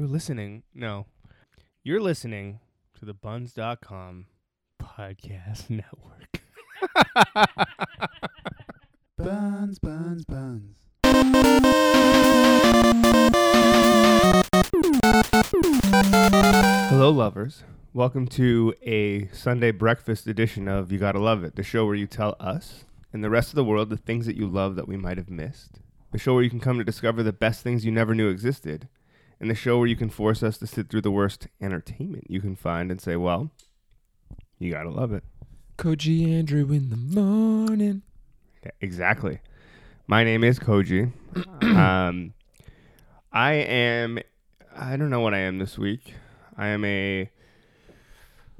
You're listening. No. You're listening to the buns.com podcast network. Buns, buns, buns. Hello, lovers. Welcome to a Sunday breakfast edition of You Gotta Love It, the show where you tell us and the rest of the world the things that you love that we might have missed. The show where you can come to discover the best things you never knew existed. And the show where you can force us to sit through the worst entertainment you can find and say, well, you gotta love it. Koji Andrew in the morning. Yeah, exactly. My name is Koji. um, I am. I don't know what I am this week. I am a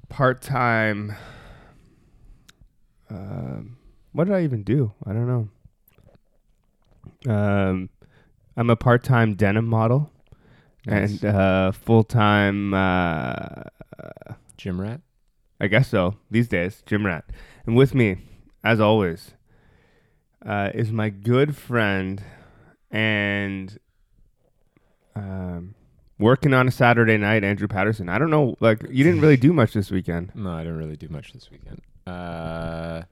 part-time. Um, what did I even do? I don't know. Um, I'm a part-time denim model Nice. and uh, full-time. Uh, Gym rat. I guess so these days, Jim Rat. And with me, as always, uh, is my good friend and um, working on a Saturday night, Andrew Patterson. I don't know, like you didn't really do much this weekend. No, I didn't really do much this weekend. Uh,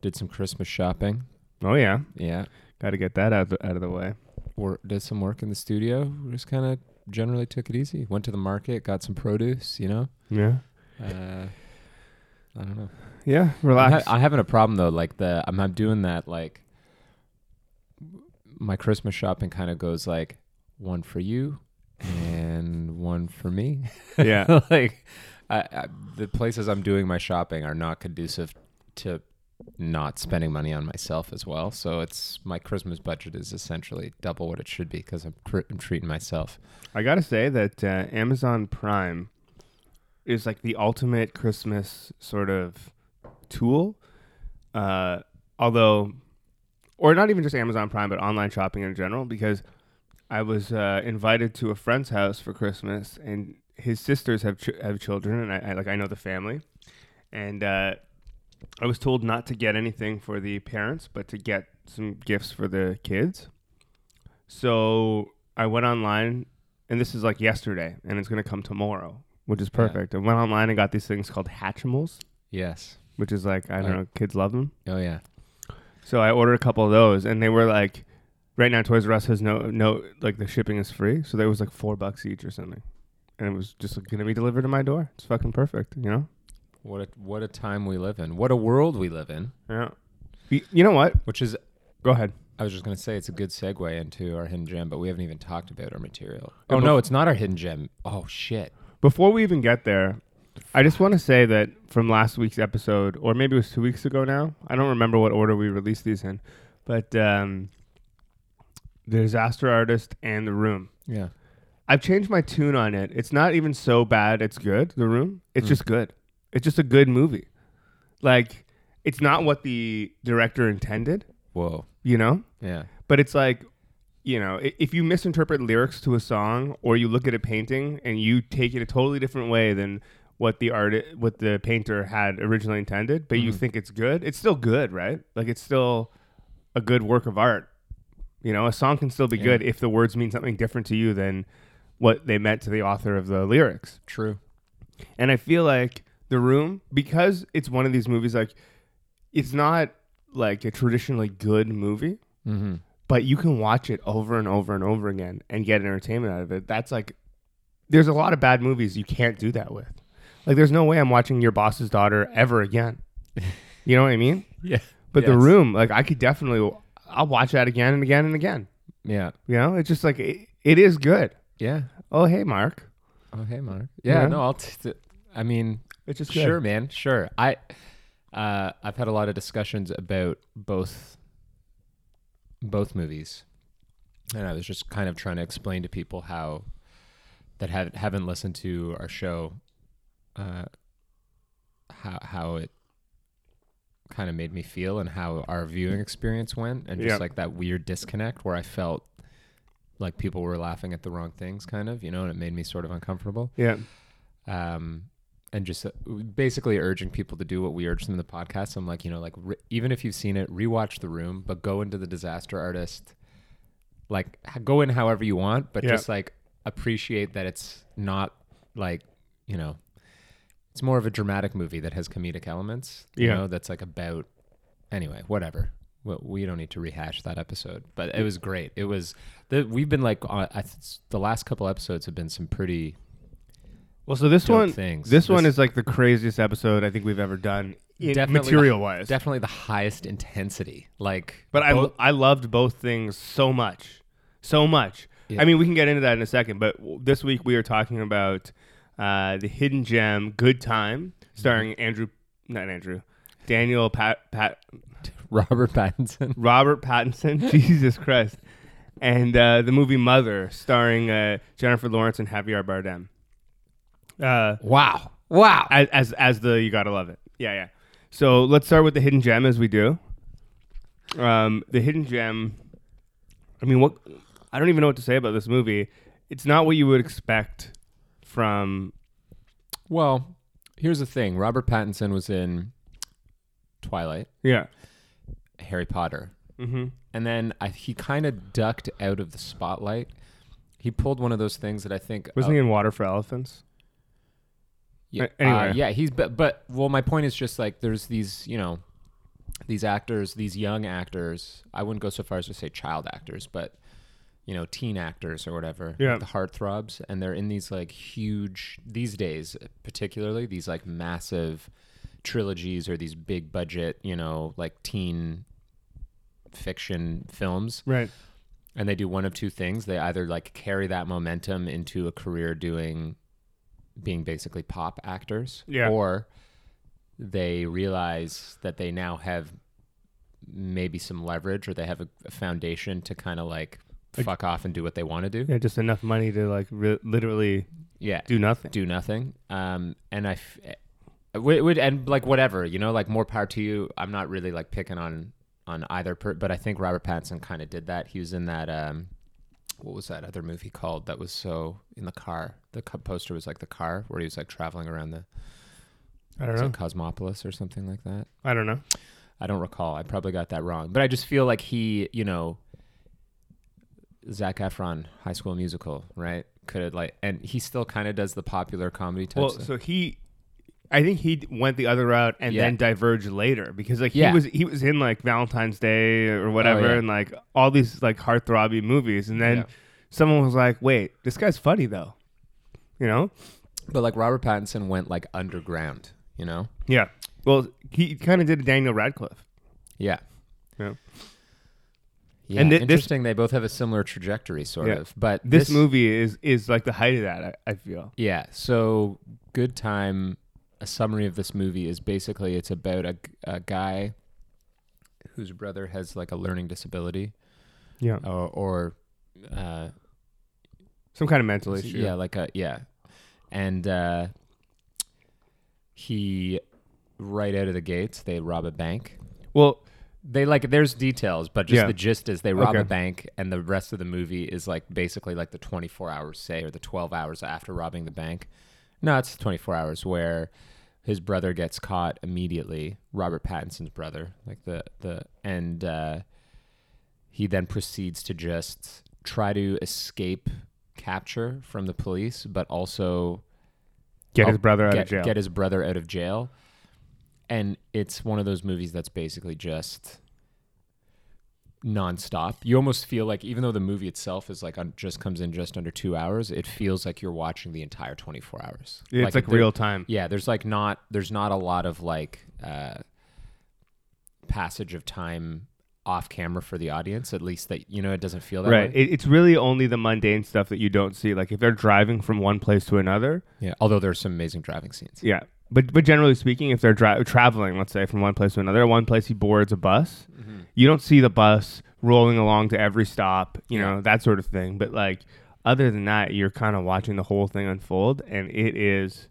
did some Christmas shopping. Oh yeah, Yeah. got to get that out the, out of the way. Wor did some work in the studio. Just kind of generally took it easy. Went to the market, got some produce. You know. Yeah, Uh, I don't know. yeah. I'm, Relax. ha- I'm having a problem though. Like the I'm, I'm doing that. Like my Christmas shopping kind of goes like one for you and one for me. yeah, like I, I, the places I'm doing my shopping are not conducive to not spending money on myself as well. So it's my Christmas budget is essentially double what it should be because I'm, tr- I'm treating myself. I gotta say that uh, Amazon Prime is like the ultimate Christmas sort of tool. Uh, although, or not even just Amazon Prime, but online shopping in general. Because I was uh, invited to a friend's house for Christmas, and his sisters have ch- have children, and I, I like I know the family, and uh, I was told not to get anything for the parents, but to get some gifts for the kids. So I went online and this is like yesterday, and it's gonna come tomorrow, which is Yeah. perfect. I went online and got these things called Hatchimals, Yes. which is like I don't know, kids love them. Oh yeah. So I ordered a couple of those, and they were like, right now Toys R Us has no no like the shipping is free, so there was like four bucks each or something, and it was just like, gonna be delivered to my door. It's fucking perfect, you know? What a what a time we live in. What a world we live in. Yeah. You know what? Which is Go ahead. I was just gonna say it's a good segue into our hidden gem, but we haven't even talked about our material. Oh bef- no, it's not our hidden gem. Oh shit. Before we even get there, I just want to say that from last week's episode, or maybe it was two weeks ago now, I don't remember what order we released these in, but um, The Disaster Artist and The Room. Yeah. I've changed my tune on it. It's not even so bad it's good, The Room. It's Mm. just good. It's just a good movie. Like, it's not what the director intended, Whoa. you know? Yeah. But it's like, you know, if you misinterpret lyrics to a song or you look at a painting and you take it a totally different way than what the art what the painter had originally intended, but you Mhm. think it's good, it's still good, right? Like it's still a good work of art. You know, a song can still be Yeah. good if the words mean something different to you than what they meant to the author of the lyrics. True. And I feel like The Room, because it's one of these movies, like it's not like a traditionally good movie Mm-hmm. but you can watch it over and over and over again and get entertainment out of it. That's like, there's a lot of bad movies you can't do that with. Like, there's no way I'm watching Your Boss's Daughter ever again. You know what I mean? Yeah. But The Room, like, I could definitely, I'll watch that again and again and again. Yeah. You know, it's just like it, it is good. Yeah. Oh, hey, Mark, Oh, hey, Mark. Yeah, Yeah. no, I'll. T- t- I mean, it's just good. sure, man, sure. I, uh, I've had a lot of discussions about both, both movies, and I was just kind of trying to explain to people how that haven't haven't listened to our show, uh, how how it kind of made me feel and how our viewing experience went, and just Yeah. like that weird disconnect where I felt like people were laughing at the wrong things, kind of, you know, and it made me sort of uncomfortable. Yeah. Um, and just uh, basically urging people to do what we urge them in the podcast. I'm like, you know, like re- even if you've seen it, rewatch The Room, but go into The Disaster Artist. Like, go in however you want, but Yeah. just like appreciate that it's not like you know, it's more of a dramatic movie that has comedic elements. You Yeah. know, that's like about anyway, whatever. Well, we don't need to rehash that episode, but it was great. It was the we've been like on, I th- the last couple episodes have been some pretty Well, so this one, things. this, one is like the craziest episode I think we've ever done, in Definitely material wise. definitely the highest intensity. Like, But I, both- I loved both things so much, so much. Yeah. I mean, we can get into that in a second. But w- this week we are talking about uh, the hidden gem, "Good Time," starring Andrew, not Andrew, Daniel Pat Pat Robert Pattinson. Robert Pattinson. Jesus Christ, and uh, the movie Mother, starring uh, Jennifer Lawrence and Javier Bardem. Uh, Wow, wow. as, as as the you gotta love it. Yeah, yeah. So let's start with the hidden gem as we do. Um, the hidden gem. I mean, what? I don't even know what to say about this movie. It's not what you would expect from. Well, here's the thing: Robert Pattinson was in Twilight, Yeah. Harry Potter, Mm-hmm. and then I, he kind of ducked out of the spotlight. He pulled one of those things that I think Wasn't uh, he in Water for Elephants? Yeah. Anyway. uh, yeah, he's but but well, my point is just like there's these you know these actors, these young actors. I wouldn't go so far as to say child actors, but you know, teen actors or whatever. Yeah. the heartthrobs, and they're in these like huge these days, particularly these like massive trilogies or these big budget, you know, like teen fiction films Right. and they do one of two things they either like carry that momentum into a career doing being basically pop actors Yeah. or they realize that they now have maybe some leverage or they have a, a foundation to kind of like Like- fuck off and do what they want to do. Yeah, just enough money to like re- literally yeah. do nothing. do nothing. Um and i f- uh, would, would and like whatever you know like more power to you. I'm not really like picking on on either per but i think robert pattinson kind of did that. He was in that um what was that other movie called that was so in the car the poster was like the car where he was like traveling around the I don't know. cosmopolis or something like that I don't know. I don't recall. I probably got that wrong. But I just feel like he, you know, Zac Efron, High School Musical, right? Could have like, and he still kind of does the popular comedy type Well, stuff. so he, I think he went the other route and Yeah. then diverged later because like Yeah. he was he was in like Valentine's Day or whatever Oh, yeah. and like all these like heartthrobby movies and then Yeah. someone was like, wait, this guy's funny though, you know? But like Robert Pattinson went like underground, you know? Yeah. Well, he kind of did a Daniel Radcliffe. Yeah. Yeah. Yeah, And this- interesting. they both have a similar trajectory, sort Yeah. of. But This, movie is is like the height of that. I, I feel. Yeah. So, Good Time, a summary of this movie is basically it's about a, a guy whose brother has like a learning disability Yeah. or, or uh, Some kind of mental issue. yeah, like a, yeah. And uh, he, right out of the gates, they rob a bank. Well, They like there's details, but just Yeah. the gist is they rob Okay. a bank, and the rest of the movie is like basically like the 24 hours, say, or the 12 hours after robbing the bank. No, it's 24 hours where his brother gets caught immediately. Robert Pattinson's brother, like the the and uh, he then proceeds to just try to escape capture from the police, but also get his brother out get, of jail. get his brother out of jail. And it's one of those movies that's basically just nonstop. You almost feel like even though the movie itself is like un, just comes in just under two hours, it feels like you're watching the entire 24 hours. it's like, there- real time. Yeah, there's like not there's not a lot of like uh, passage of time off camera for the audience. At least that you know it doesn't feel that Right. way. It, it's really only the mundane stuff that you don't see. Like if they're driving from one place to another. yeah, although there's some amazing driving scenes. Yeah. But but generally speaking, if they're dri- traveling, let's say from one place to another, one place he boards a bus, you don't see the bus rolling along to every stop, you know, that sort of thing. But like other than that, you're kind of watching the whole thing unfold, and it is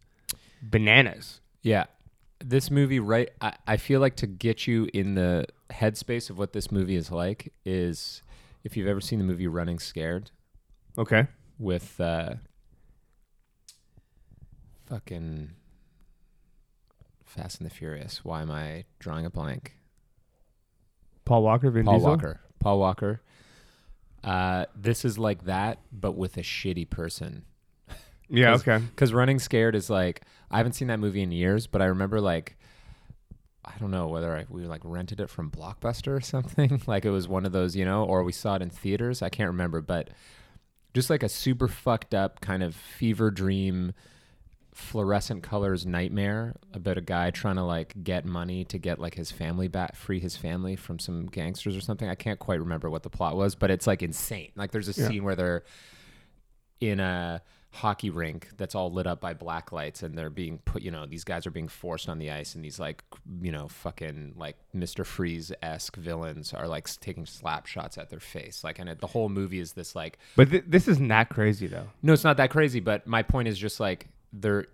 bananas. Yeah. This movie, right? I, I feel like to get you in the headspace of what this movie is like is if you've ever seen the movie Running Scared Okay. with uh, fucking Fast and the Furious. Why am I drawing a blank? Paul Walker, Vin Paul Diesel. Walker. Paul Walker. Uh, this is like that, but with a shitty person. Yeah. 'Cause- Okay. Because Running Scared is like I haven't seen that movie in years, but I remember like I don't know whether I, we like rented it from Blockbuster or something. like it was one of those, you know, or we saw it in theaters. I can't remember, but just like a super fucked up kind of fever dream, fluorescent colors nightmare about a guy trying to like get money to get like his family back, free his family from some gangsters or something. I can't quite remember what the plot was, but it's like insane. Like there's a Yeah. scene where they're in a hockey rink that's all lit up by black lights and they're being put you know these guys are being forced on the ice and these like you know fucking like mr freeze-esque villains are like taking slap shots at their face like and it, the whole movie is this like But th- this is not that crazy though. no it's not that crazy but my point is just like there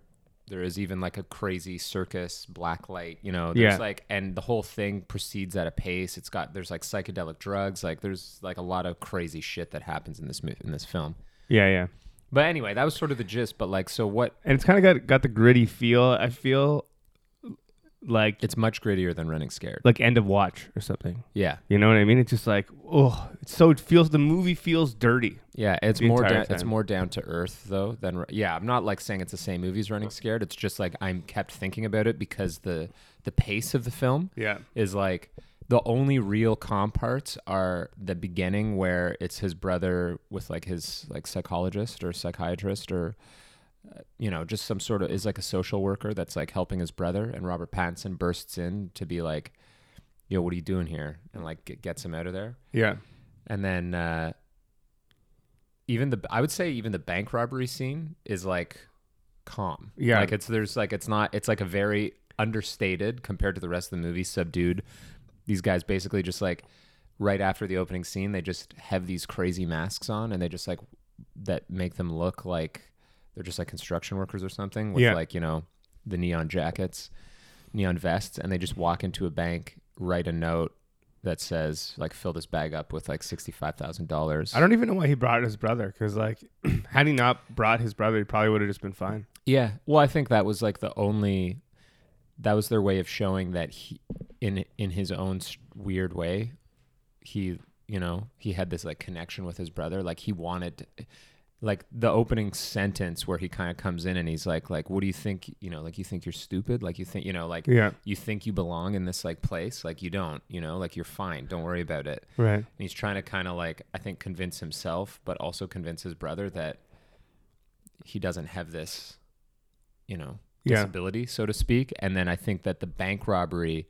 there is even like a crazy circus black light you know there's Yeah. like and the whole thing proceeds at a pace it's got there's like psychedelic drugs like there's like a lot of crazy shit that happens in this movie in this film Yeah. Yeah. but anyway that was sort of the gist but like so what And it's kind of got got the gritty feel. I feel like it's much grittier than running scared like end of watch or something. yeah You know what I mean? It's just like oh, it's so it feels the movie feels dirty. Yeah, it's more down, it's more down to earth though than yeah. I'm not like saying it's the same movie as Running Scared. It's just like I'm kept thinking about it because the the pace of the film Yeah. is like the only real calm parts are the beginning where it's his brother with like his like psychologist or psychiatrist or you know just some sort of is like a social worker that's like helping his brother and Robert Pattinson bursts in to be like yo what are you doing here and like get, gets him out of there Yeah. and then uh, even the I would say even the bank robbery scene is like calm. Yeah. like it's there's like it's not it's like a very understated compared to the rest of the movie. Subdued. These guys basically just like right after the opening scene, they just have these crazy masks on, and they just like that make them look like they're just like construction workers or something with Yeah. like you know the neon jackets, neon vests, and they just walk into a bank, write a note that says like fill this bag up with like sixty five thousand dollars. I don't even know why he brought his brother because like had he not brought his brother, he probably would have just been fine. Yeah. Well, I think that was like the only that was their way of showing that he in in his own weird way he you know he had this like connection with his brother like he wanted like the opening sentence where he kind of comes in and he's like like what do you think you know like you think you're stupid like you think you know like Yeah. you think you belong in this like place like you don't you know like you're fine don't worry about it Right. and he's trying to kind of like I think convince himself, but also convince his brother that he doesn't have this, you know, Yeah. disability, so to speak. And then I think that the bank robbery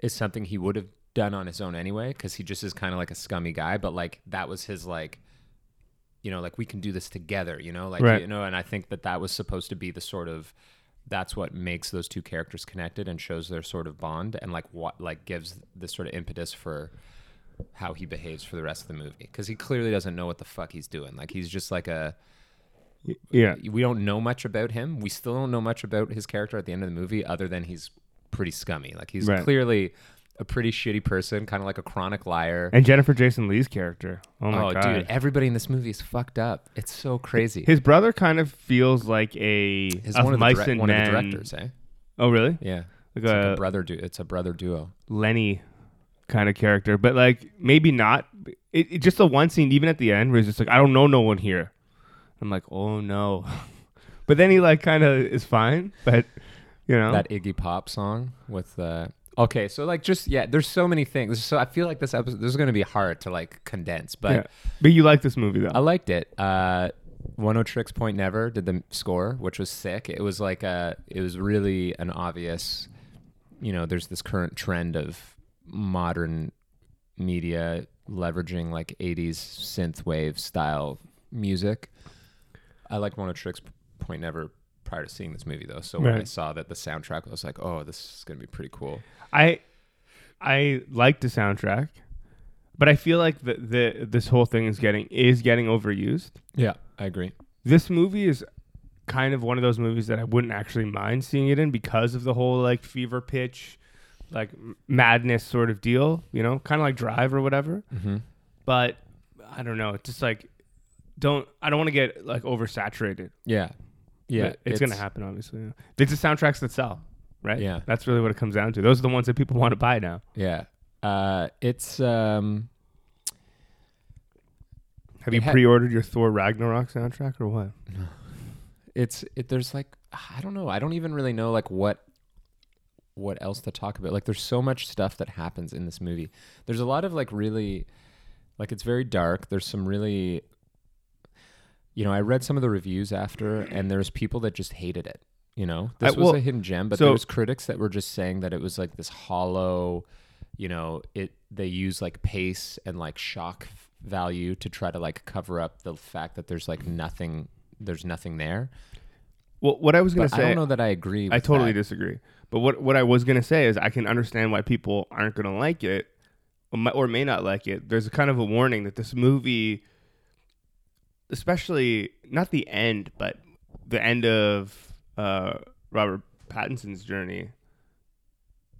is something he would have done on his own anyway, because he just is kind of like a scummy guy. But like that was his like, you know, like we can do this together, you know, like Right. you know. And I think that that was supposed to be the sort of that's what makes those two characters connected and shows their sort of bond and like what like gives this sort of impetus for how he behaves for the rest of the movie because he clearly doesn't know what the fuck he's doing like he's just like a, Yeah. we don't know much about him we still don't know much about his character at the end of the movie other than he's pretty scummy like he's Right. clearly a pretty shitty person kind of like a chronic liar And Jennifer Jason Lee's character. Oh my oh god. dude everybody in this movie is fucked up it's so crazy His brother kind of feels like a He's one, of the, mice direct- and one of the directors eh Oh really? yeah Like it's like a a brother du- it's a brother duo Lennie kind of character, but like maybe not. It, it just the one scene, even at the end, where he's just like, "I don't know no one here." I'm like, "Oh no," but then he like kind of is fine. But you know, that Iggy Pop song with uh okay so like just yeah there's so many things so I feel like this episode this is gonna be hard to like condense but yeah. But you like this movie though? I liked it. Uh, Oneohtrix Point Never did the score, which was sick. It was like a, it was really an obvious, you know, there's this current trend of modern media leveraging like 80s synth wave style music. I liked Oneohtrix Point Never prior to seeing this movie though. So when I saw that the soundtrack, I was like, oh, this is gonna be pretty cool. I I like the soundtrack, but I feel like the, the this whole thing is getting is getting overused. Yeah, I agree. This movie is kind of one of those movies that I wouldn't actually mind seeing it in because of the whole like fever pitch, like madness sort of deal. You know, kind of like Drive or whatever. Mm-hmm. But I don't know. It's just like don't I don't want to get like oversaturated. Yeah, yeah, But it's, gonna happen. Obviously, it's the soundtracks that sell, right? Yeah. that's really what it comes down to. Those are the ones that people want to buy now. Yeah. Uh, it's um Have you had- pre-ordered your Thor Ragnarok soundtrack or what? it's it there's like I don't know. I don't even really know like what what else to talk about. Like there's so much stuff that happens in this movie. There's a lot of like really like it's very dark. There's some really you know, I read some of the reviews after and there's people that just hated it, you know. This I- was well, a hidden gem, but so- there's critics that were just saying that it was like this hollow, you know, it they use like pace and like shock value to try to like cover up the fact that there's like nothing there's nothing there. Well, what I was gonna But say, I don't know that I agree. I totally that. disagree. But what what I was gonna say is I can understand why people aren't gonna like it, or may, or may not like it. There's a kind of a warning that this movie, especially not the end, but the end of uh, Robert Pattinson's journey,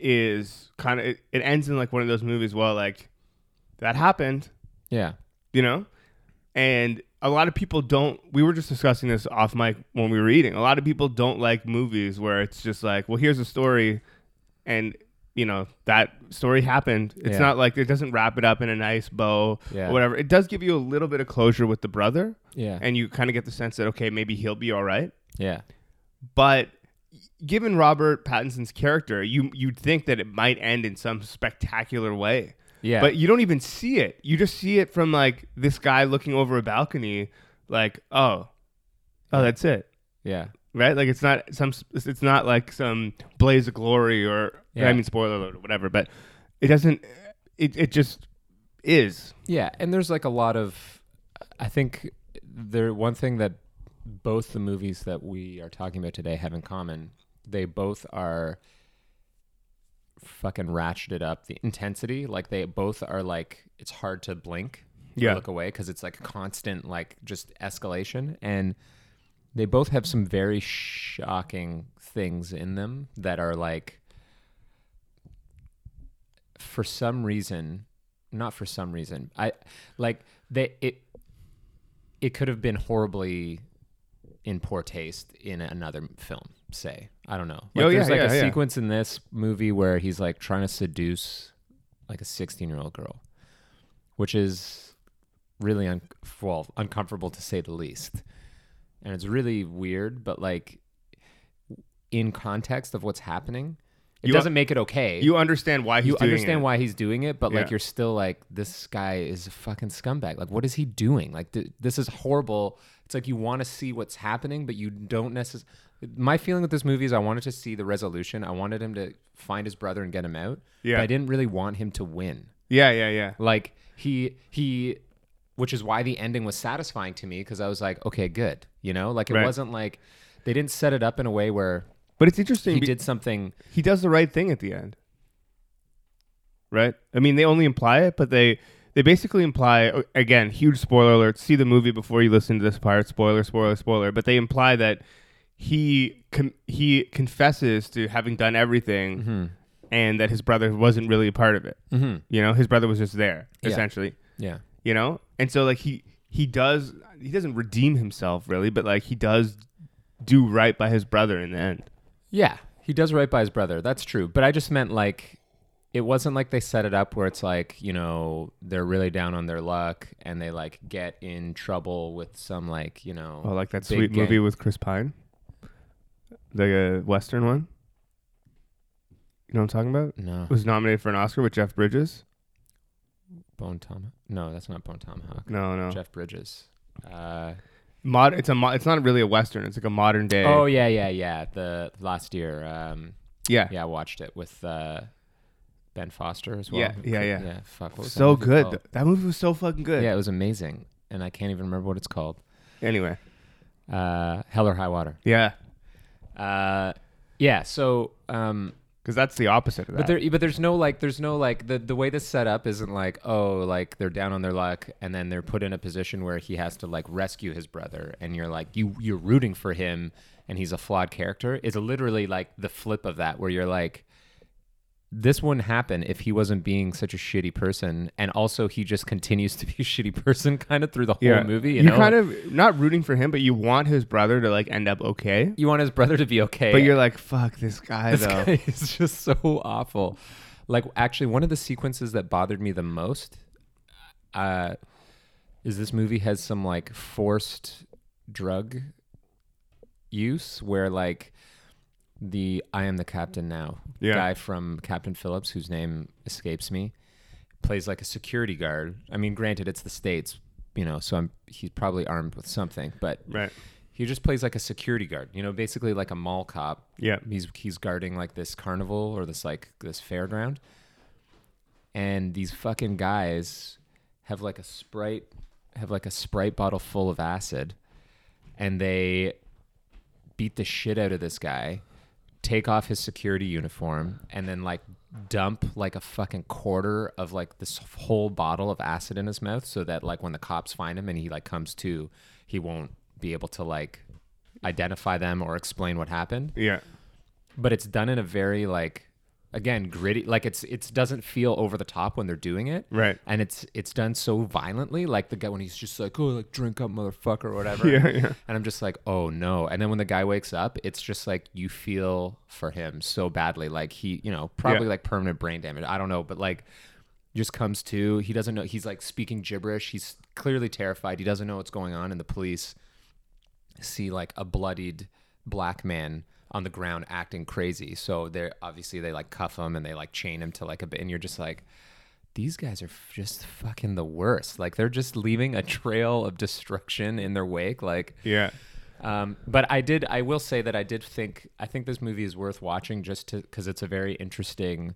is kind of it, it ends in like one of those movies. Well, like that happened, Yeah. you know and a lot of people don't we were just discussing this off mic when we were eating a lot of people don't like movies where it's just like well here's a story and you know that story happened it's Yeah. not like it doesn't wrap it up in a nice bow Yeah. or whatever it does give you a little bit of closure with the brother Yeah. and you kind of get the sense that okay maybe he'll be all right yeah. But given Robert Pattinson's character you you'd think that it might end in some spectacular way Yeah. but you don't even see it. You just see it from like this guy looking over a balcony, like, oh, oh, that's it, yeah. right? Like it's not some, it's not like some blaze of glory or Yeah. I mean, spoiler alert or whatever. But it doesn't. It it just is. Yeah, and there's like a lot of I think there one thing that both the movies that we are talking about today have in common, they both are fucking ratcheted up the intensity. Like they both are like it's hard to blink or Yeah. look away because it's like a constant like just escalation and they both have some very shocking things in them that are like for some reason not for some reason i like they it it could have been horribly in poor taste in another film say i don't know oh, like Oh, yeah, there's like yeah, a yeah. sequence in this movie where he's like trying to seduce like a 16 year old girl which is really un- well uncomfortable to say the least and it's really weird but like in context of what's happening it You- doesn't make it okay You understand why he's you doing understand it. why he's doing it, but like you're still like, this guy is a fucking scumbag. Like, what is he doing? Like, th- this is horrible. It's like you want to see what's happening, but you don't necessarily. My feeling with this movie is I wanted to see the resolution. I wanted him to find his brother and get him out. Yeah. But I didn't really want him to win. Yeah, yeah, yeah. Like he he, which is why the ending was satisfying to me because I was like, okay, good. You know, like it Right. wasn't like they didn't set it up in a way where But it's interesting. he did something. he does the right thing at the end. Right? I mean, they only imply it, but they they basically imply again, huge spoiler alert. See the movie before you listen to this part. Spoiler, spoiler, spoiler. But they imply that he con- he confesses to having done everything, Mm-hmm. and that his brother wasn't really a part of it. Mm-hmm. You know, his brother was just there, Yeah. essentially. Yeah. You know, and so like he he does he doesn't redeem himself really, but like he does do right by his brother in the end. Yeah, he does right by his brother. That's true. But I just meant like it wasn't like they set it up where it's like, you know, they're really down on their luck and they like get in trouble with some like, you know, Oh, like that sweet gang- movie with Chris Pine, the uh, Western one. You know what I'm talking about? No. It was nominated for an Oscar with Jeff Bridges. Bone Tom. No, that's not Bone Tomahawk. No, no. Jeff Bridges. Uh, Mod. It's a. Mo- it's not really a Western. It's like a modern day. oh yeah, yeah, yeah. The last year. Um, yeah. yeah, I watched it with uh, Ben Foster as well. Yeah, yeah, yeah. Yeah, fuck. That So movie good. called? That movie was so fucking good. Yeah, it was amazing, and I can't even remember what it's called. Anyway. Uh, Hell or High Water. Yeah. Uh, yeah. So, um, Because that's the opposite of that. but there, but there's no like, there's no like the the way this set up isn't like, oh, like they're down on their luck, and then they're put in a position where he has to like rescue his brother, and you're like, you you're rooting for him, and he's a flawed character. It's literally like the flip of that, where you're like. This wouldn't happen if he wasn't being such a shitty person, and also he just continues to be a shitty person kind of through the whole yeah. movie. You are kind of not rooting for him, but you want his brother to like end up okay. you want his brother to be okay, But you're like, fuck this guy This though. guy is just so awful. Like actually, one of the sequences that bothered me the most, uh, is this movie has some like forced drug use where like the I am the captain now Yeah. guy from Captain Phillips whose name escapes me plays like a security guard. I mean, granted it's the states, you know, so I'm he's probably armed with something, but Right. he just plays like a security guard, you know, basically like a mall cop Yeah. he's he's guarding like this carnival or this like this fairground and these fucking guys have like a sprite have like a sprite bottle full of acid and they beat the shit out of this guy take off his security uniform and then like dump like a fucking quarter of like this whole bottle of acid in his mouth so that like when the cops find him and he like comes to he won't be able to like identify them or explain what happened Yeah. but it's done in a very like again gritty like it's it doesn't feel over the top when they're doing it Right. and it's it's done so violently like the guy when he's just like oh like drink up motherfucker or whatever Yeah. Yeah. and i'm just like oh no and then when the guy wakes up it's just like you feel for him so badly like he you know probably Yeah. like permanent brain damage i don't know but like just comes to he doesn't know he's like speaking gibberish he's clearly terrified he doesn't know what's going on and the police see like a bloodied black man on the ground acting crazy so they're obviously they like cuff him and they like chain him to like a bit and you're just like these guys are just fucking the worst like they're just leaving a trail of destruction in their wake like Yeah. um, but I did. I will say that I did think. I think this movie is worth watching just to because it's a very interesting.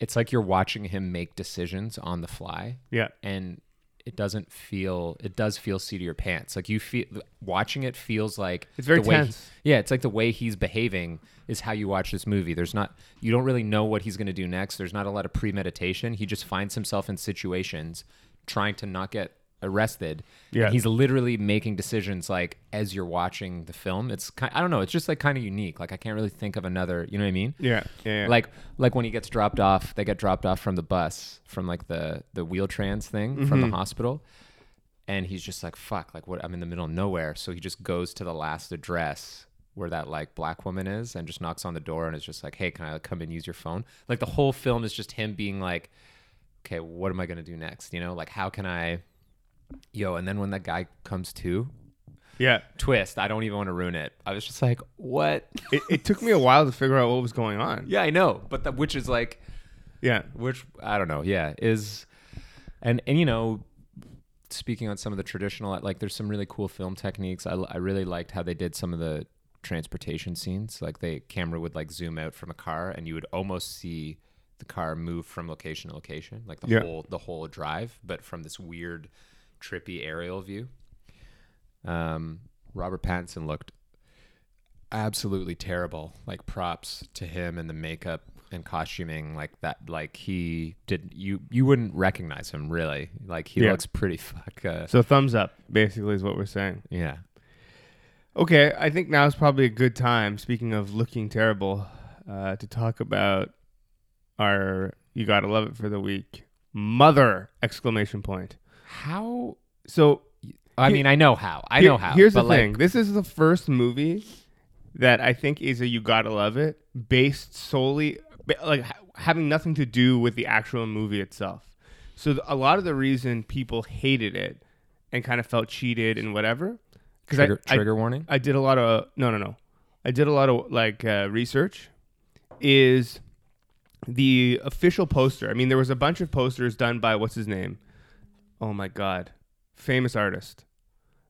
It's like you're watching him make decisions on the fly, Yeah. and it doesn't feel. It does feel seat of your pants. Like you feel watching it feels like It's very the way he- tense. yeah, it's like the way he's behaving is how you watch this movie. There's not. You don't really know what he's going to do next. There's not a lot of premeditation. He just finds himself in situations trying to not get arrested. Yeah. And he's literally making decisions like as you're watching the film. It's kind I don't know, it's just like kind of unique. Like I can't really think of another, you know what I mean? Yeah. Yeah. yeah. Like like when he gets dropped off, they get dropped off from the bus from like the the wheel trans thing from the Mm-hmm. hospital. And he's just like, fuck, like what I'm in the middle of nowhere. So he just goes to the last address where that like black woman is and just knocks on the door and is just like, Hey, can I come and use your phone? Like the whole film is just him being like, Okay, what am I gonna do next? You know, like how can I yo, and then when that guy comes to yeah. twist, I don't even want to ruin it. I was just like, what? It, it took me a while to figure out what was going on. yeah, I know, but the, which is like, Yeah. which I don't know. Yeah, is and and you know, speaking on some of the traditional, like there's some really cool film techniques. I I really liked how they did some of the transportation scenes. Like the camera would like zoom out from a car, and you would almost see the car move from location to location, like the Yeah. whole the whole drive, but from this weird, trippy aerial view. Um, Robert Pattinson looked absolutely terrible. Like props to him and the makeup and costuming, like that. Like he did you you wouldn't recognize him really. Like he Yeah. looks pretty fuck. Uh, So thumbs up, basically, is what we're saying. yeah. Okay, I think now is probably a good time. Speaking of looking terrible, uh, to talk about our "You Gotta Love It" for the week. Mother! Exclamation point. How? So I mean, I know how. I know how. Here's but the like, thing: this is the first movie that I think is a "You Gotta Love It" based solely, like having nothing to do with the actual movie itself. So th- a lot of the reason people hated it and kind of felt cheated and whatever, because Trigger, I, I trigger warning. I did a lot of no no no. I did a lot of like uh, research. Is the official poster? I mean, there was a bunch of posters done by what's his name? Oh my god, famous artist.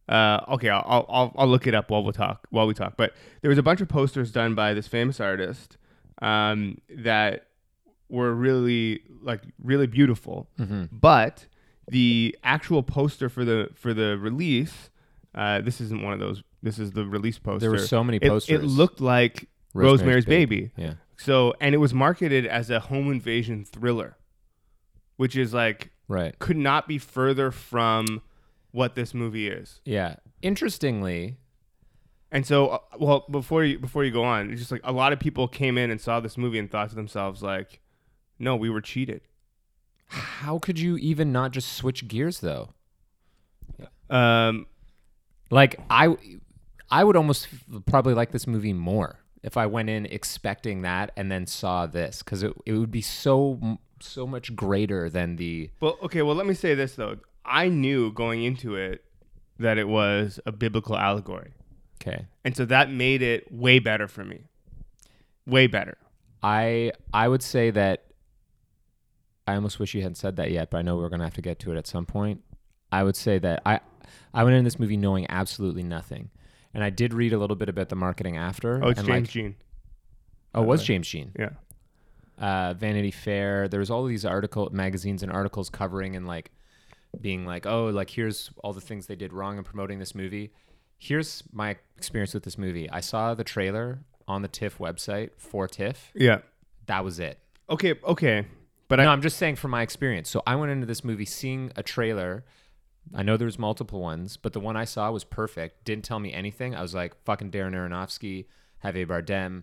Uh, okay, I'll, I'll I'll look it up while we talk while we talk. But there was a bunch of posters done by this famous artist um, that were really like really beautiful hmm but the actual poster for the for the release uh, this isn't one of those this is the release poster There were so many posters. it looked like rosemary's, baby. Yeah. so and it was marketed as a home invasion thriller which is like Right. could not be further from what this movie is Yeah. Interestingly, and so uh, well before you before you go on it's just like a lot of people came in and saw this movie and thought to themselves like no we were cheated how could you even not just switch gears though? um Like I, I would almost probably like this movie more if I went in expecting that and then saw this because it it would be so so much greater than the Well, okay. Well, let me say this though. I knew going into it that it was a biblical allegory. Okay. And so that made it way better for me. Way better. I I would say that I almost wish you hadn't said that yet, but I know we're gonna have to get to it at some point. I would say that I I went in this movie knowing absolutely nothing, and I did read a little bit about the marketing after. Oh, it's James like, Jean. oh, it was. Uh, James Jean. Yeah. Uh, Vanity Fair. There was all these article magazines and articles covering and like being like, oh, like here's all the things they did wrong in promoting this movie. Here's my experience with this movie. I saw the trailer on the TIFF website for TIFF. Yeah. That was it. Okay. Okay. But no, I, I'm just saying from my experience. So I went into this movie seeing a trailer. I know there was multiple ones, but the one I saw was perfect. Didn't tell me anything. I was like, fucking Darren Aronofsky, Javier Bardem.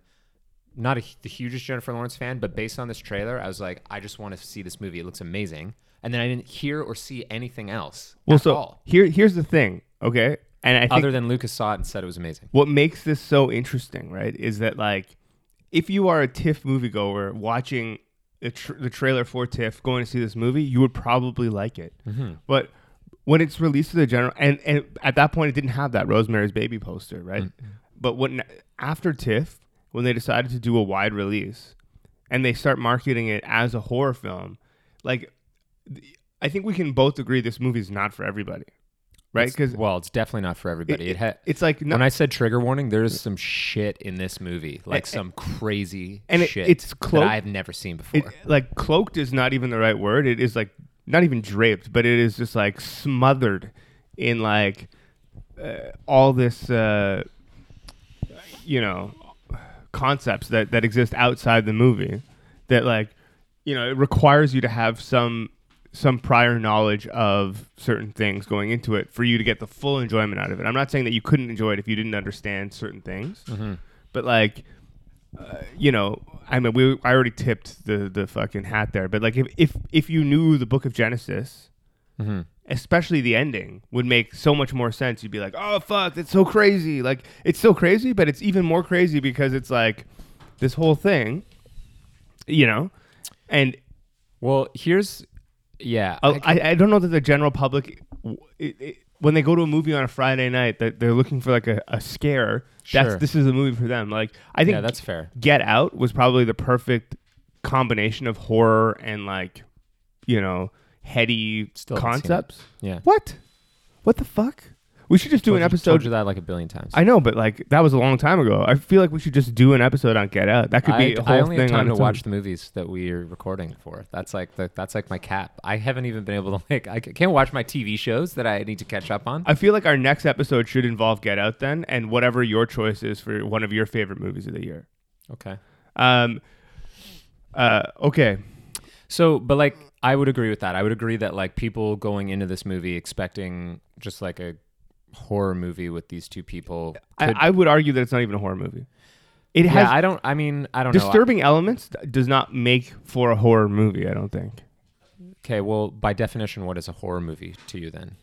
Not a, the hugest Jennifer Lawrence fan, but based on this trailer, I was like, I just want to see this movie. It looks amazing. And then I didn't hear or see anything else well, at so all, here, here's the thing. Okay. And I think other than Lucas saw it and said it was amazing. what makes this so interesting, right, is that like if you are a TIFF moviegoer watching the, tr- the trailer for TIFF, going to see this movie, you would probably like it. Mm-hmm. But when it's released to the general, and, and at that point, it didn't have that Rosemary's Baby poster, right? Mm. But when after TIFF, when they decided to do a wide release, and they start marketing it as a horror film, like I think we can both agree this movie is not for everybody, right? Because well, it's definitely not for everybody. It, had. it's like not, when I said trigger warning, there's some shit in this movie, like And- some crazy and it- shit it's that cloaked- I've never seen before. it, like cloaked is not even the right word. It is like not even draped, but it is just like smothered in like uh, all this, uh, you know, concepts that that exist outside the movie. That like, you know, it requires you to have some some prior knowledge of certain things going into it for you to get the full enjoyment out of it. I'm not saying that you couldn't enjoy it if you didn't understand certain things, hmm but like uh, you know i mean we i already tipped the the fucking hat there but like if if if you knew the book of genesis hmm especially the ending would make so much more sense you'd be like oh fuck that's so crazy like it's so crazy but it's even more crazy because it's like this whole thing you know and Well, here's yeah. I, I I, don't know that the general public it, it, when they go to a movie on a friday night that they're looking for like a, a scare that's Sure. this is a movie for them like i think yeah, that's fair. Get Out was probably the perfect combination of horror and like, you know, heady Still haven't seen it. concepts. Yeah. What? What the fuck? We should just do Told an you- episode. Told you that like a billion times. I know, but like that was a long time ago. I feel like we should just do an episode on Get Out. That could be I, a whole I only thing have time on to its own. watch the movies that we're recording for. That's like the that's like my cap. I haven't even been able to like I can't watch my TV shows that I need to catch up on. I feel like our next episode should involve Get Out then, and whatever your choice is for one of your favorite movies of the year. Okay. Um. Uh. Okay. So, but like I would agree with that. I would agree that like people going into this movie expecting just like a horror movie with these two people. I, could- I would argue that it's not even a horror movie. It has yeah, I don't. I mean, I don't know. disturbing elements does not make for a horror movie. I don't think. Okay, well, by definition, what is a horror movie to you then?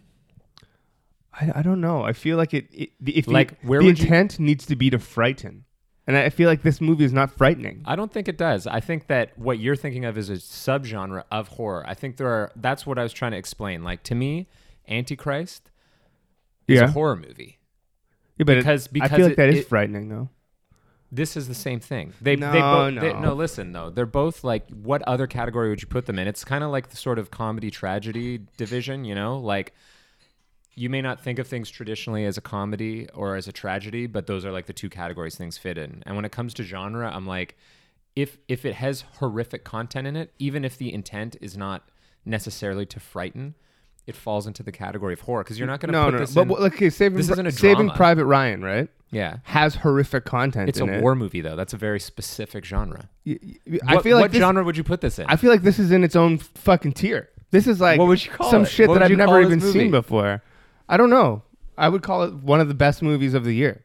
I, I don't know. I feel like it. it if Like, you, where the would you- intent needs to be to frighten, and I feel like this movie is not frightening. I don't think it does. I think that what you're thinking of is a subgenre of horror. I think there are. That's what I was trying to explain. Like to me, Antichrist is Yeah. a horror movie. Yeah, but it- because- I because feel like it- that is it- frightening though. This is the same thing. They No, they both they, no. no listen though. They're both like what other category would you put them in? It's kind of like the sort of comedy tragedy division, you know? Like you may not think of things traditionally as a comedy or as a tragedy, but those are like the two categories things fit in. And when it comes to genre, I'm like if if it has horrific content in it, even if the intent is not necessarily to frighten, it falls into the category of horror because you're not going to No, put no. this But in. but, okay, Saving this isn't a Saving drama. Private Ryan, right? yeah. Has horrific content. It's a it. war movie though. That's a very specific genre. Y- y- I What- feel like what this, genre would you put this in? I feel like this is in its own fucking tier. This is like What would you call some it? shit What that I've never even seen before. I don't know. I would call it one of the best movies of the year.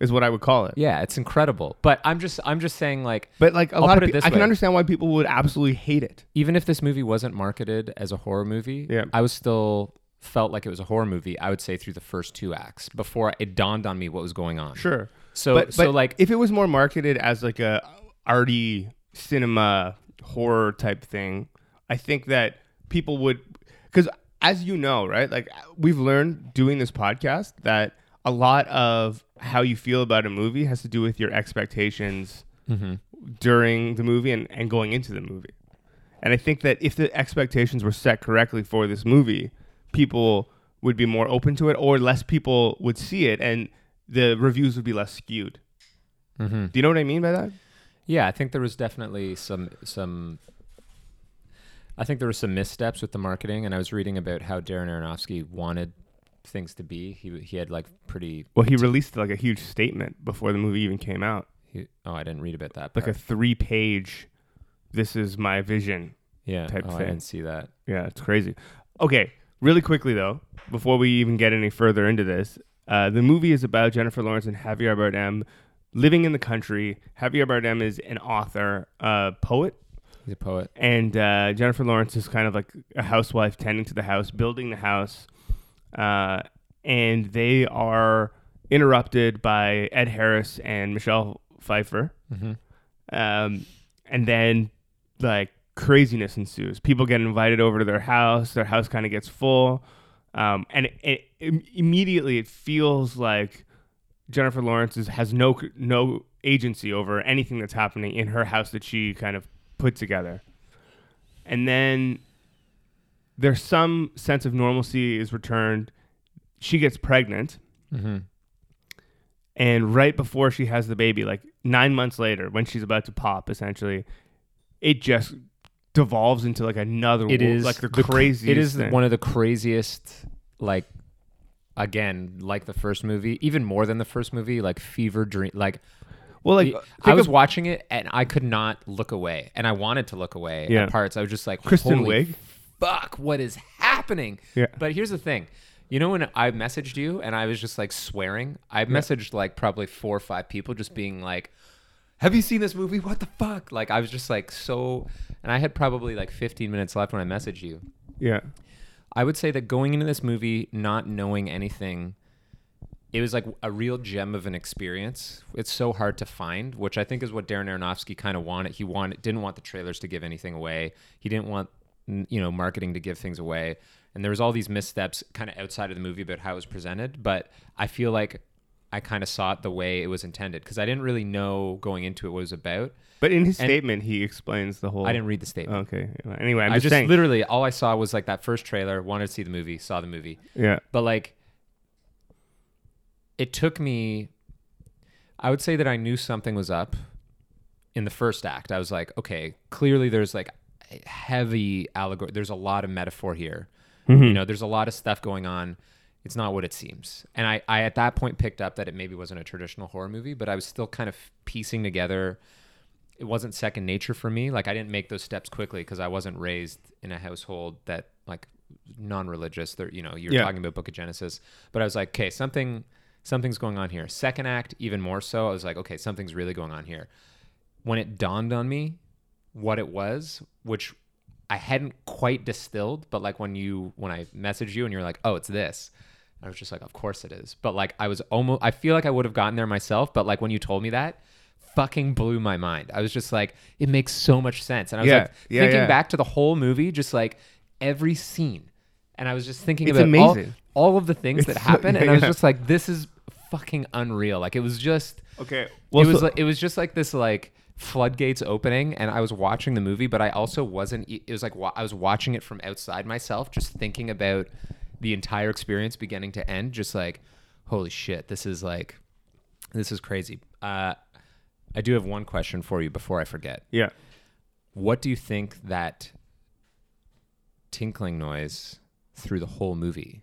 Is what I would call it. yeah, it's incredible. But I'm just I'm just saying like But like a I'll lot put of it people, this I can way. understand why people would absolutely hate it. even if this movie wasn't marketed as a horror movie, Yeah. I was still felt like it was a horror movie. I would say through the first two acts before it dawned on me what was going on. Sure. So but, so but like if it was more marketed as like a arty cinema horror type thing, I think that people would because as you know, right? Like we've learned doing this podcast that a lot of how you feel about a movie has to do with your expectations Mm-hmm. during the movie and, and going into the movie. And I think that if the expectations were set correctly for this movie, people would be more open to it or less people would see it and the reviews would be less skewed. Mm-hmm. Do you know what I mean by that? Yeah, I think there was definitely some some. I think there were some missteps with the marketing, and I was reading about how Darren Aronofsky wanted things to be. He he had like pretty. Well, he released like a huge statement before the movie even came out. He, oh, I didn't read about that. Like a three page this is my vision. yeah. type oh, I thing. didn't see that. Yeah, it's crazy. Okay, really quickly though, before we even get any further into this, uh, the movie is about Jennifer Lawrence and Javier Bardem living in the country. Javier Bardem is an author, uh, poet, He's a poet. and uh, Jennifer Lawrence is kind of like a housewife tending to the house, building the house, uh, and they are interrupted by Ed Harris and Michelle Pfeiffer, Mm-hmm. um, and then like craziness ensues. People get invited over to their house. Their house kind of gets full, um, and it, it, immediately it feels like Jennifer Lawrence is, has no no agency over anything that's happening in her house that she kind of put together. And then there's some sense of normalcy is returned. She gets pregnant, Mm-hmm. and right before she has the baby, like nine months later, when she's about to pop, essentially, it just devolves into like another. It is like the cr- craziest. It is thing. one of the craziest, like, again, like the first movie, even more than the first movie, like fever dream. Like, Well, like I was of watching it and I could not look away, and I wanted to look away Yeah. at parts. I was just like, Kristen Wiig. fuck, what is happening? Yeah. But here's the thing. You know when I messaged you and I was just like swearing? I messaged like probably four or five people just being like, "Have you seen this movie? What the fuck?" Like I was just like so and I had probably like 15 minutes left when I messaged you. Yeah. I would say that going into this movie not knowing anything it was like a real gem of an experience. It's so hard to find, which I think is what Darren Aronofsky kind of wanted. He wanted didn't want the trailers to give anything away. He didn't want you know marketing to give things away. And there was all these missteps kind of outside of the movie about how it was presented, but I feel like I kind of saw it the way it was intended because I didn't really know going into it what it was about. But in his And- statement, he explains the whole. I didn't read the statement. Okay. Anyway, I'm I just, just saying. literally all I saw was like that first trailer, wanted to see the movie, saw the movie. yeah. But like it took me I would say that I knew something was up in the first act. I was like, okay, clearly there's like heavy allegory. There's a lot of metaphor here. Mm-hmm. You know, there's a lot of stuff going on. It's not what it seems. And I, I at that point picked up that it maybe wasn't a traditional horror movie, but I was still kind of piecing together. It wasn't second nature for me. Like I didn't make those steps quickly because I wasn't raised in a household that like non-religious. There, you know, you're Yeah. talking about Book of Genesis, but I was like, okay, something, something's going on here. Second act, even more so. I was like, okay, something's really going on here. When it dawned on me what it was, which I hadn't quite distilled, but like when you when I messaged you and you're like, "Oh, it's this." I was just like, "Of course it is." But like I was almost I feel like I would have gotten there myself, but like when you told me that, fucking blew my mind. I was just like, "It makes so much sense." And I was Yeah, like yeah, thinking yeah. back to the whole movie, just like every scene. And I was just thinking It's about all- amazing. All, of the things that It's so- happen and I was just like, "This is fucking unreal." Like it was just Okay. Well, it was so- like, it was just like this like floodgates opening and I was watching the movie but I also wasn't e, it was like wa- I was watching it from outside myself just thinking about the entire experience beginning to end just like holy shit this is like this is crazy uh I do have one question for you before I forget yeah. what do you think that tinkling noise through the whole movie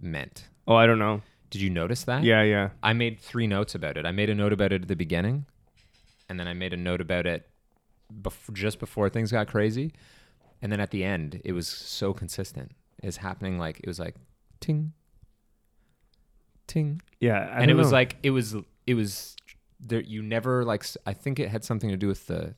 meant Oh, I don't know. Did you notice that Yeah, yeah. I made three notes about it. I made a note about it at the beginning, and then I made a note about it bef- just before things got crazy, and then at the end, it was so consistent. It's happening like it was like ting, ting, Yeah. I and it was know. like it was it was there. You never like I think it had something to do with the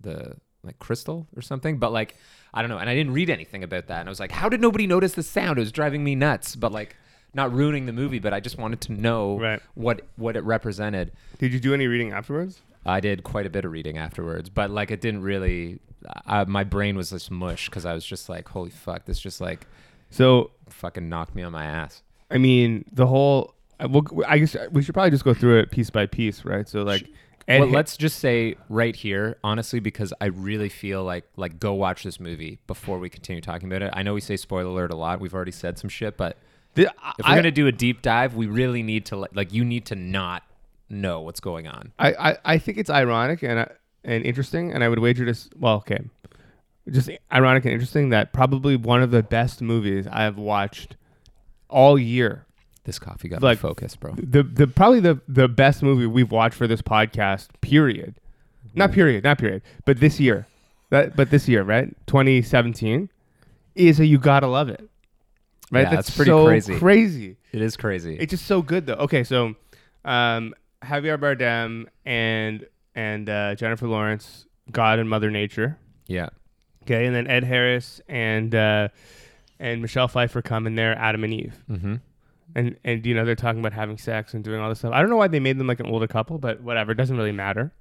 the like crystal or something, but like I don't know. And I didn't read anything about that, and I was like, how did nobody notice the sound? It was driving me nuts, but like. Not ruining the movie, but I just wanted to know Right. what what it represented. Did you do any reading afterwards? I did quite a bit of reading afterwards, but like it didn't really. I, my brain was just mush because I was just like, "Holy fuck!" This just like So fucking knocked me on my ass. I mean, the whole. uh, Well, I guess we should probably just go through it piece by piece, right? So like, Ed well, Ha- let's just say right here, honestly, because I really feel like like go watch this movie before we continue talking about it. I know we say spoiler alert a lot. We've already said some shit, but the, if we're I, gonna do a deep dive, we really need to like, like you need to not know what's going on. I, I, I think it's ironic and uh, and interesting, and I would wager this. Well, okay, just ironic and interesting that probably one of the best movies I have watched all year. This coffee got Like- me focused, bro. The the probably the the best movie we've watched for this podcast. Period. Not period. Not period. But this year, that but this year, right? 2017 is a you gotta love it. Right. Yeah, That's that's pretty so crazy. Crazy. It is crazy. It's just so good though. Okay, so um, Javier Bardem and and uh, Jennifer Lawrence, God and Mother Nature. yeah, Okay, and then Ed Harris and uh, and Michelle Pfeiffer come in there, Adam and Eve, mm-hmm. and and you know they're talking about having sex and doing all this stuff. I don't know why they made them like an older couple, but whatever, it doesn't really matter.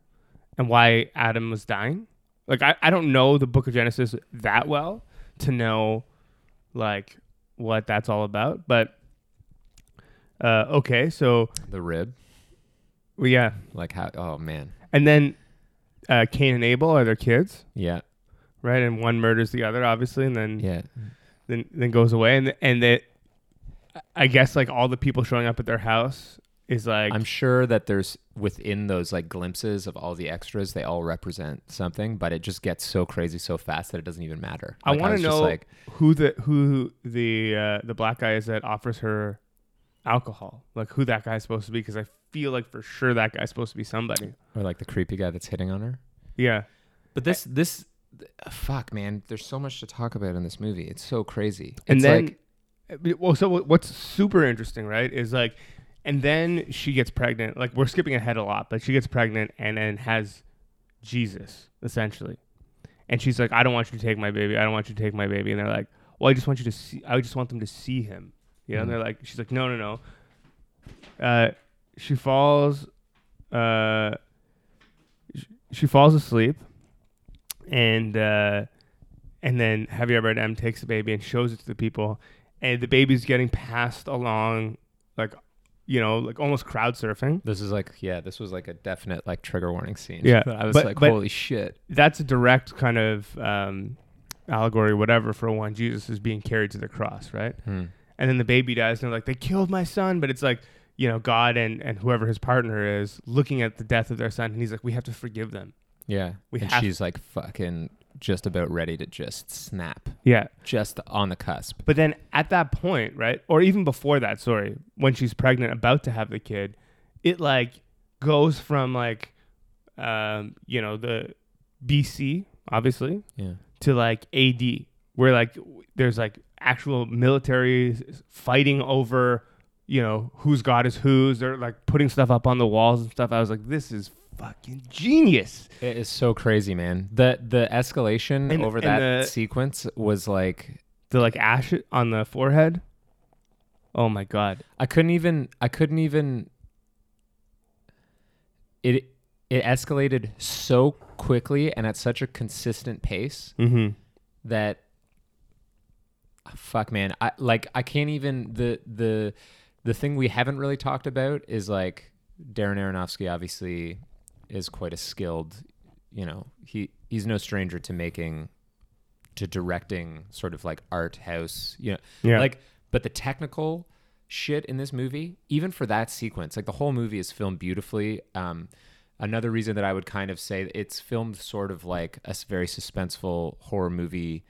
And why Adam was dying. Like I, I don't know the Book of Genesis that well to know like what that's all about, but. Uh, okay, so the rib, well, yeah, like how? Oh man, and then uh, Cain and Abel are their kids, yeah, right? And one murders the other, obviously, and then yeah. then then goes away, and and they, I guess like all the people showing up at their house is like I'm sure that there's within those like glimpses of all the extras, they all represent something, but it just gets so crazy so fast that it doesn't even matter. I want to just know like, who the who the uh, the black guy is that offers her alcohol, like who that guy's supposed to be, because I feel like for sure that guy's supposed to be somebody. or like the creepy guy that's hitting on her. Yeah, But this, this, fuck, man. There's so much to talk about in this movie. It's so crazy. and It's then like, well, so what's super interesting, right, is like, and then she gets pregnant. Like we're skipping ahead a lot, but she gets pregnant and then has Jesus essentially, and she's like, I don't want you to take my baby. I don't want you to take my baby. And they're like, Well, I just want you to see. I just want them to see him. You know, and Mhm. they're like, she's like, No, no, no. Uh, she falls. Uh, sh- she falls asleep, and uh, and then Javier Bardem takes the baby and shows it to the people, and the baby's getting passed along, like, you know, like almost crowd surfing. this is like, yeah, this was like a definite like trigger warning scene. Yeah, I was but- like, but- holy shit. That's a direct kind of um, allegory, whatever, for when Jesus is being carried to the cross, right? Hmm. And then the baby dies, and they're like, they killed my son, but it's like. You know, God and, and whoever his partner is looking at the death of their son, and he's like, "We have to forgive them." Yeah. We and have- she's like fucking just about ready to just snap, Yeah, just on the cusp. But then at that point, right, or even before that, sorry, when she's pregnant, about to have the kid, it like goes from like, um, you know, the BC, obviously, Yeah. to like AD, where like there's like actual military fighting over, you know, whose God is whose. They're like putting stuff up on the walls and stuff. I was like, this is fucking genius. It is so crazy, man. The the escalation And- over and that the- sequence was like The like ash on the forehead. Oh my god. I couldn't even I couldn't even it it escalated so quickly and at such a consistent pace Mm-hmm. that fuck man I like I can't even the the the thing we haven't really talked about is like Darren Aronofsky obviously is quite a skilled you know he he's no stranger to making to directing sort of like art house you know Yeah. like but the technical shit in this movie even for that sequence like the whole movie is filmed beautifully. Um another reason that i would kind of say it's filmed sort of like a very suspenseful horror movie.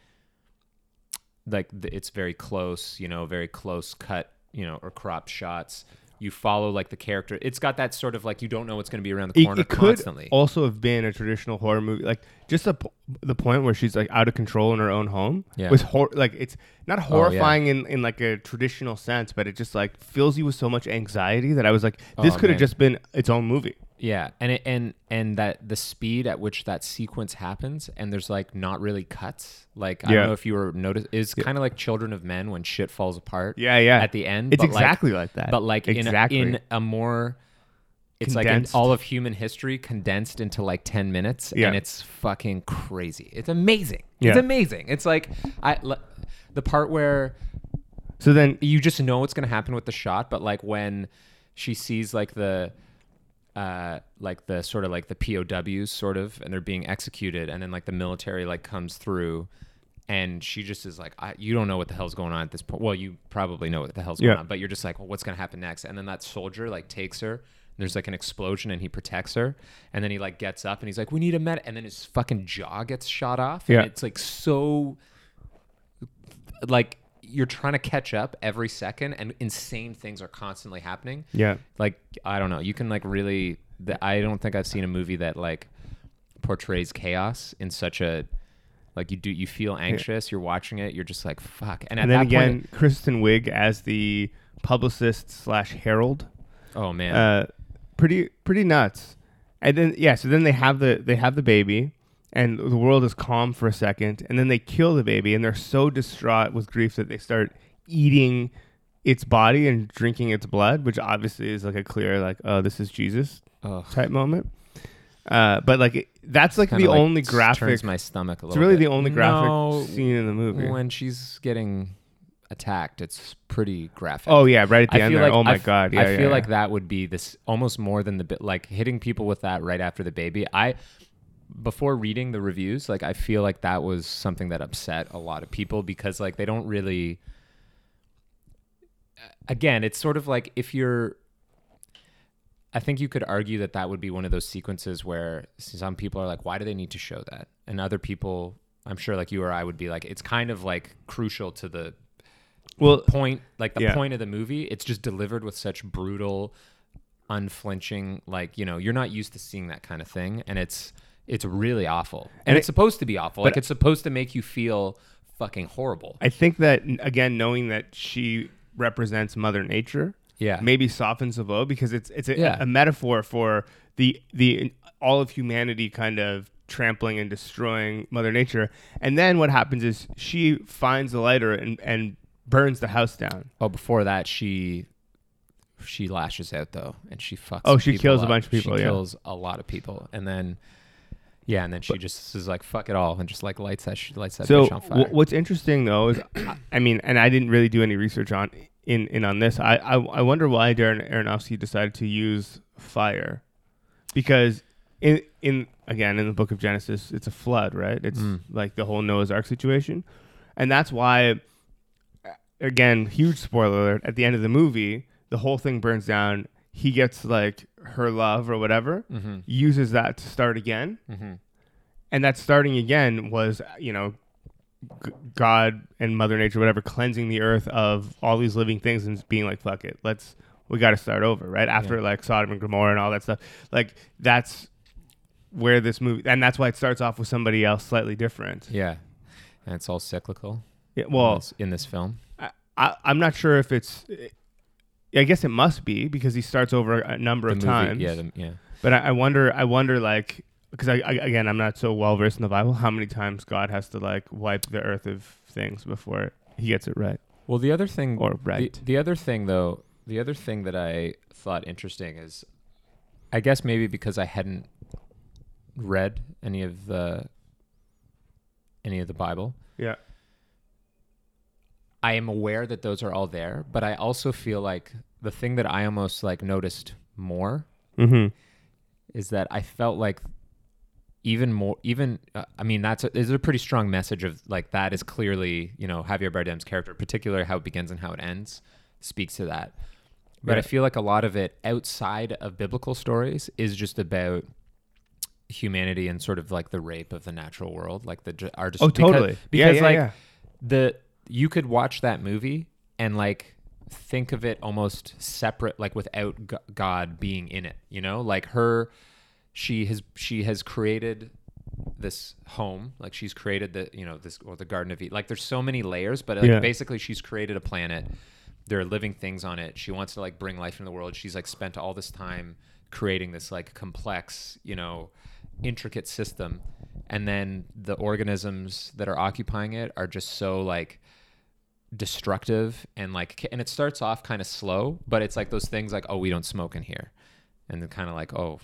Like the, it's very close you know very close cut you know or crop shots you follow like the character. It's got that sort of like you don't know what's going to be around the it, corner it could constantly. also have been a traditional horror movie. Like just the, the point where she's like out of control in her own home Yeah. was hor- like it's not Oh, yeah. horrifying in, in like a traditional sense but it just like fills you with so much anxiety that i was like this Oh, could have just been its own movie Yeah, and it, and and that the speed at which that sequence happens, and there's like not really cuts. Like I Yeah. don't know if you were notice, it's kind of like Children of Men when shit falls apart. yeah yeah At the end, it's but like- exactly like, that but like exactly in a, in a more, it's condensed. like all of human history condensed into like 10 minutes Yeah. and it's fucking crazy it's amazing Yeah. it's amazing it's like i l- the part where so then you just know what's going to happen with the shot but like when she sees like the uh like the sort of like the POWs sort of and they're being executed and then like the military like comes through and she just is like I, you don't know what the hell's going on at this point well you probably know what the hell's going on but you're just like well what's going to happen next and then that soldier like takes her there's like an explosion and he protects her and then he like gets up and he's like we need a med and then his fucking jaw gets shot off Yeah. and it's like so like you're trying to catch up every second and insane things are constantly happening. Yeah, like i don't know. You can like really the, i don't think i've seen a movie that like portrays chaos in such a like you do you feel anxious you're watching it you're just like fuck. And at and then that again, point Kristen Wiig as the publicist slash herald. oh man. Uh, pretty pretty nuts. And then yeah, so then they have the they have the baby, and the world is calm for a second, and then they kill the baby, and they're so distraught with grief that they start eating its body and drinking its blood, which obviously is like a clear like oh this is Jesus Ugh. type moment. Uh, but like it, that's like Kinda, the only graphic. turns my stomach a It's really bit. the only graphic No, scene in the movie. when she's getting attacked it's pretty graphic oh yeah, right at the I end there. like oh my I f- god, yeah, I yeah, feel yeah. like that would be this almost more than the bit like hitting people with that right after the baby. I before reading the reviews, like I feel like that was something that upset a lot of people because like they don't really again, it's sort of like if you're I think you could argue that that would be one of those sequences where some people are like why do they need to show that? And other people I'm sure like you or I would be like it's kind of like crucial to the well, point like the Yeah. point of the movie it's just delivered with such brutal unflinching like you know you're not used to seeing that kind of thing and it's it's really awful and, And it's it- supposed to be awful like it's supposed to make you feel fucking horrible I think that again, knowing that she represents Mother Nature, yeah maybe softens the blow because it's it's a, Yeah. a metaphor for the the all of humanity kind of trampling and destroying Mother Nature. And then what happens is she finds the lighter and and burns the house down. oh before that she she lashes out though and she fucks Oh, she kills a bunch of people, she yeah. kills a lot of people and then yeah and then she just is like fuck it all and just like lights that she lights that so bitch on fire w- what's interesting though is I- I mean, and I didn't really do any research on in in on this. I I, I wonder why Darren Aronofsky decided to use fire because in in again in the book of Genesis it's a flood, right? It's Mm. like the whole Noah's Ark situation, and that's why again huge spoiler alert at the end of the movie the whole thing burns down. He gets like her love or whatever, mm-hmm, uses that to start again. Mm-hmm. and that starting again was you know g- god and mother nature whatever cleansing the earth of all these living things and being like fuck it let's we got to start over right? After like sodom and gomorrah and all that stuff. Like that's where this movie and that's why it starts off with somebody else slightly different. Yeah. And it's all cyclical yeah, in well this- in this film I, I, i'm not sure if it's i guess it must be because he starts over a number the of movie, times yeah the, yeah But I, I wonder, I wonder, like, because I, I again, I'm not so well versed in the Bible. How many times God has to like wipe the earth of things before He gets it right Well, the other thing, or the, right? the other thing though, the other thing that I thought interesting is, I guess maybe because I hadn't read any of the any of the Bible, yeah, I am aware that those are all there, but I also feel like the thing that I almost like noticed more mm-hmm. is that I felt like even more even uh, I mean that's a, is a pretty strong message of like that is clearly you know Javier Bardem's character particularly how it begins and how it ends speaks to that but I feel like a lot of it outside of biblical stories is just about humanity and sort of like the rape of the natural world like the our just Oh, because- totally. because yeah, yeah, like yeah. the you could watch that movie and like think of it almost separate like without god being in it you know? Like her she has she has created this home. Like she's created the you know this or the garden of eden like there's so many layers but like Yeah. basically she's created a planet. There are living things on it. She wants to like bring life into the world. She's like spent all this time creating this like complex you know intricate system. And then the organisms that are occupying it are just so like destructive and like and it starts off kind of slow but it's like those things like oh we don't smoke in here and then kind of like, oh,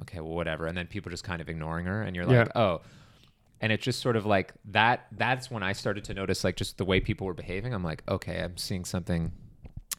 okay, well, whatever. And then people just kind of ignoring her, and you're Yeah. like, oh. And it's just sort of like that. That's when I started to notice like just the way people were behaving. I'm like, okay, I'm seeing something,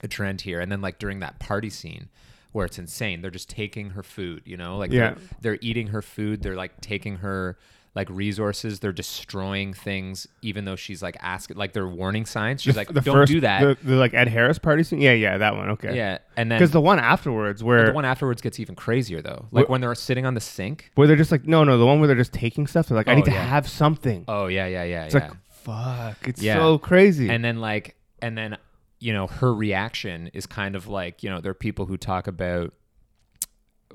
a trend here. And then like during that party scene, where it's insane, they're just taking her food. You know, like Yeah. they're, they're eating her food. They're like taking her like resources. They're destroying things, even though she's like asking, like they're warning signs. She's The- like, the don't first- do that. The, the like Ed Harris party scene. Yeah, yeah, that one. Okay. yeah, and then Because the one afterwards, where the one afterwards gets even crazier though. Like Wh- when they're sitting on the sink. where they're just like, no, no, the one where they're just taking stuff. They're like, I Oh, need to yeah. have something. Oh yeah, yeah, yeah, it's yeah. like, fuck, it's Yeah. so crazy. and then like, and then you know, her reaction is kind of like, you know, there are people who talk about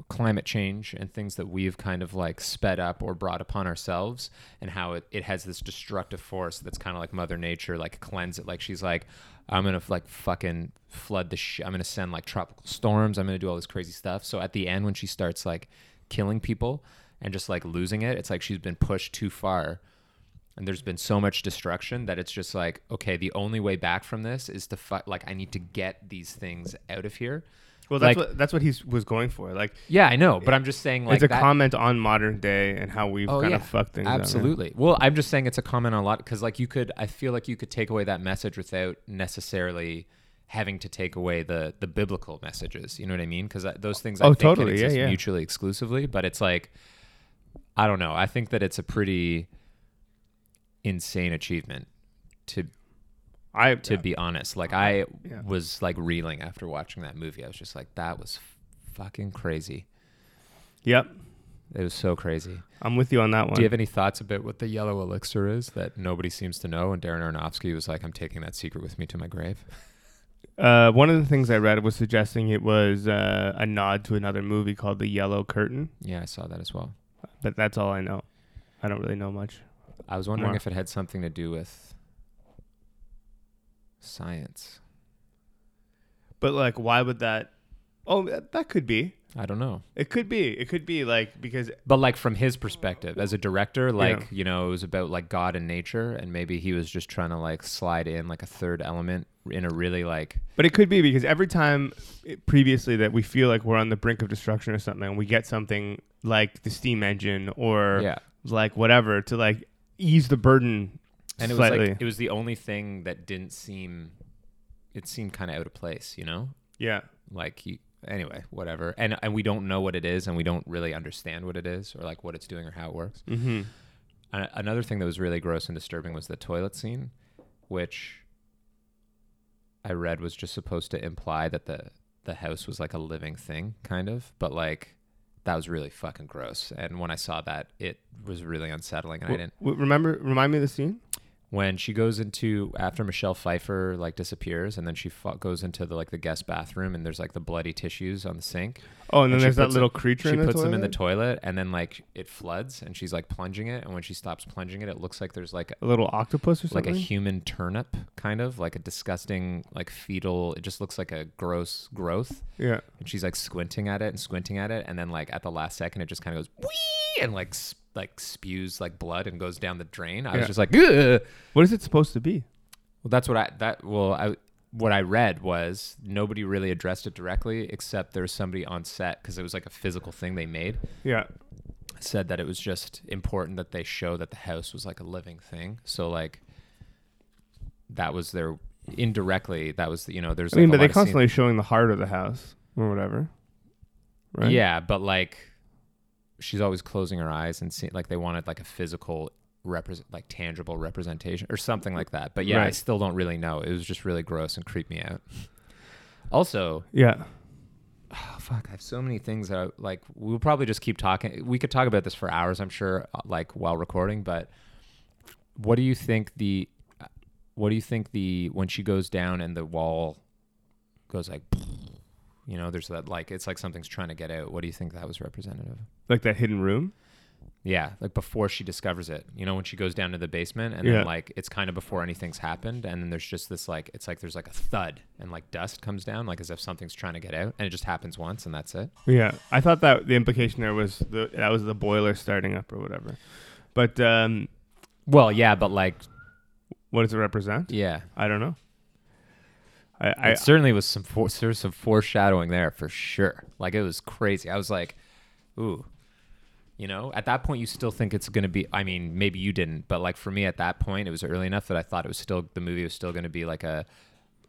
climate change and things that we've kind of like sped up or brought upon ourselves and how it, it has this destructive force that's kind of like mother nature like cleanse it. Like she's like i'm gonna like fucking flood the shit i'm gonna send like tropical storms. I'm gonna do all this crazy stuff. So at the end when she starts like killing people and just like losing it it's like she's been pushed too far and there's been so much destruction that it's just like okay the only way back from this is to fu- like i need to get these things out of here well, that's like- what that's what he was going for. Like, yeah i know but i'm just saying like it's a that- comment on modern day and how we've Oh, kind yeah. of fucked things. up, yeah. Absolutely. Well, I'm just saying it's a comment on a lot because, like, you could. I feel like you could take away that message without necessarily having to take away the the biblical messages. You know what I mean? Because uh, those things I Oh, think can totally. Yeah, exist yeah. mutually exclusively. But it's like, I don't know. I think that it's a pretty insane achievement to I to be honest. Like I Yeah. was like reeling after watching that movie. I was just like, that was fucking crazy. Yep, It was so crazy. I'm with you on that one. Do you have any thoughts about what the yellow elixir is that nobody seems to know? And Darren Aronofsky was like, "I'm taking that secret with me to my grave." Uh, one of the things I read was suggesting it was uh, a nod to another movie called The Yellow Curtain, Yeah, I saw that as well. but that's all I know. I don't really know much. I was wondering More. if it had something to do with science. But like, why would that? Oh, that, could be. I don't know. It could be. It could be like because But like from his perspective as a director, like, Yeah. you know, it was about like God and nature and maybe he was just trying to like slide in like a third element in a really like But it could be because every time previously that we feel like we're on the brink of destruction or something, and we get something like the steam engine or yeah. like whatever to like ease the burden And it was slightly. like it was the only thing that didn't seem it seemed kind of out of place, you know? yeah, like anyway whatever and and we don't know what it is and we don't really understand what it is or like what it's doing or how it works mm-hmm. Another thing that was really gross and disturbing was the toilet scene which i read was just supposed to imply that the the house was like a living thing kind of but like that was really fucking gross and when i saw that it was really unsettling and i didn't remember. Remind me of the scene. When she goes into after Michelle Pfeiffer like disappears and then she goes into the like the guest bathroom and there's like the bloody tissues on the sink Oh, and then And she there's that little it- creature. she in the puts them in the toilet? toilet and then like it floods and she's like plunging it and when she stops plunging it it looks like there's like a little octopus or something, like a human turnip kind of like a disgusting like fetal it just looks like a gross growth yeah. and she's like squinting at it and squinting at it and then like at the last second it just kind of goes wee and like s- like spews like blood and goes down the drain i was Yeah. just like Ugh! What is it supposed to be? well that's what i that well i what I read was nobody really addressed it directly, except there was somebody on set because it was like a physical thing they made. Yeah. said that it was just important that they show that the house was like a living thing. So like that was their indirectly that was you know there's I mean, like, but a they lot of scene- constantly showing the heart of the house or whatever. Right. yeah, but like she's always closing her eyes and see like they wanted like a physical represent like tangible representation or something like that. But yeah, I still don't really know. It was just really gross and creeped me out. Also, Yeah. oh, fuck, I have so many things that I, like we'll probably just keep talking. We could talk about this for hours, I'm sure, uh, like while recording. But what do you think the, what do you think the when she goes down and the wall goes like, you know, there's that like it's like something's trying to get out. What do you think that was representative? Like that hidden room. Yeah, like before she discovers it. You know, when she goes down to the basement and Yeah. then like it's kind of before anything's happened and then there's just this like it's like there's like a thud and like dust comes down like as if something's trying to get out and it just happens once and that's it. Yeah, I thought that the implication there was the that was the boiler starting up or whatever. But um, Well, yeah, but like what does it represent? yeah. I don't know. I, I it certainly was some for, there was some foreshadowing there for sure. Like it was crazy. I was like, ooh. You know, at that point you still think it's going to be I mean, maybe you didn't, but like for me at that point it was early enough that I thought it was still the movie was still going to be like a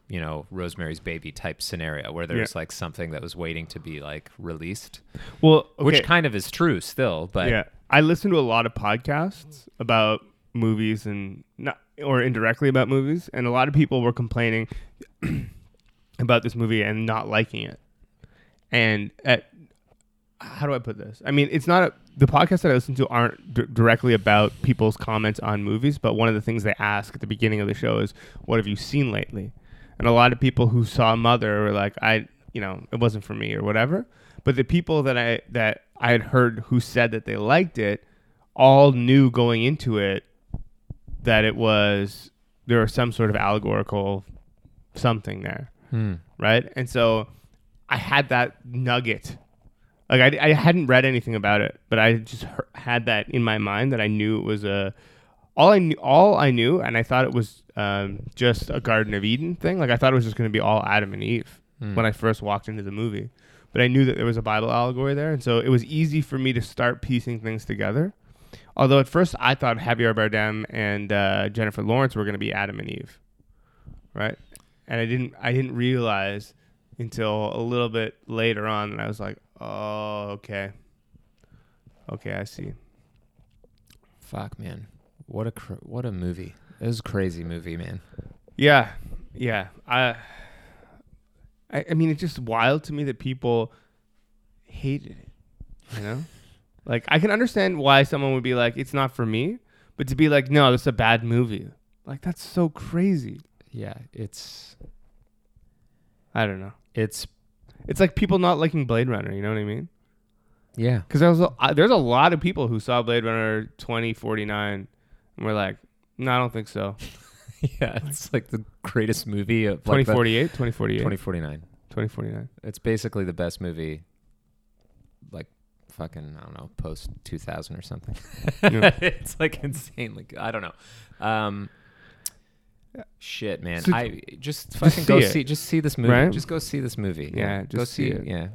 you know, Rosemary's Baby type scenario where there Yeah. was like something that was waiting to be like released, well, which kind of is true still, but yeah, I listen to a lot of podcasts about movies and not or indirectly about movies, and a lot of people were complaining about this movie and not liking it. And at how do I put this? I mean, it's not a, the podcasts that I listen to aren't d- directly about people's comments on movies, but one of the things they ask at the beginning of the show is, "What have you seen lately?" And a lot of people who saw Mother were like, "I, you know, it wasn't for me" or whatever. But the people that I that I had heard who said that they liked it, all knew going into it that it was there was some sort of allegorical something there Hmm. right? And so I had that nugget. Like I, I hadn't read anything about it, but I just heard, had that in my mind that I knew it was a all I knew all I knew, and I thought it was um, just a Garden of Eden thing. Like I thought it was just going to be all Adam and Eve Hmm. when I first walked into the movie, but I knew that there was a Bible allegory there, and so it was easy for me to start piecing things together. Although at first I thought Javier Bardem and uh, Jennifer Lawrence were going to be Adam and Eve, right? And I didn't I didn't realize until a little bit later on that I was like, oh, okay, okay, I see. Fuck, man. What a cr- what a movie. It was a crazy movie, man. Yeah, yeah. I, I, I mean, it's just wild to me that people hated it. You know, like I can understand why someone would be like, "It's not for me," but to be like, "No, this is a bad movie," like that's so crazy. Yeah, it's I don't know. it's It's like people not liking Blade Runner. You know what I mean? yeah. Because there's a, there's a lot of people who saw Blade Runner 2049 and were like, "No, I don't think so." yeah, it's like the greatest movie of like the- 2048, 2048, 2049. 2049. It's basically the best movie like fucking I don't know, post 2000 or something. Yeah. it's like insanely good. I don't know. Um Shit, man. So- I just fucking see go it, see just see this movie. right? Just go see this movie. Yeah, go just see it. Yeah.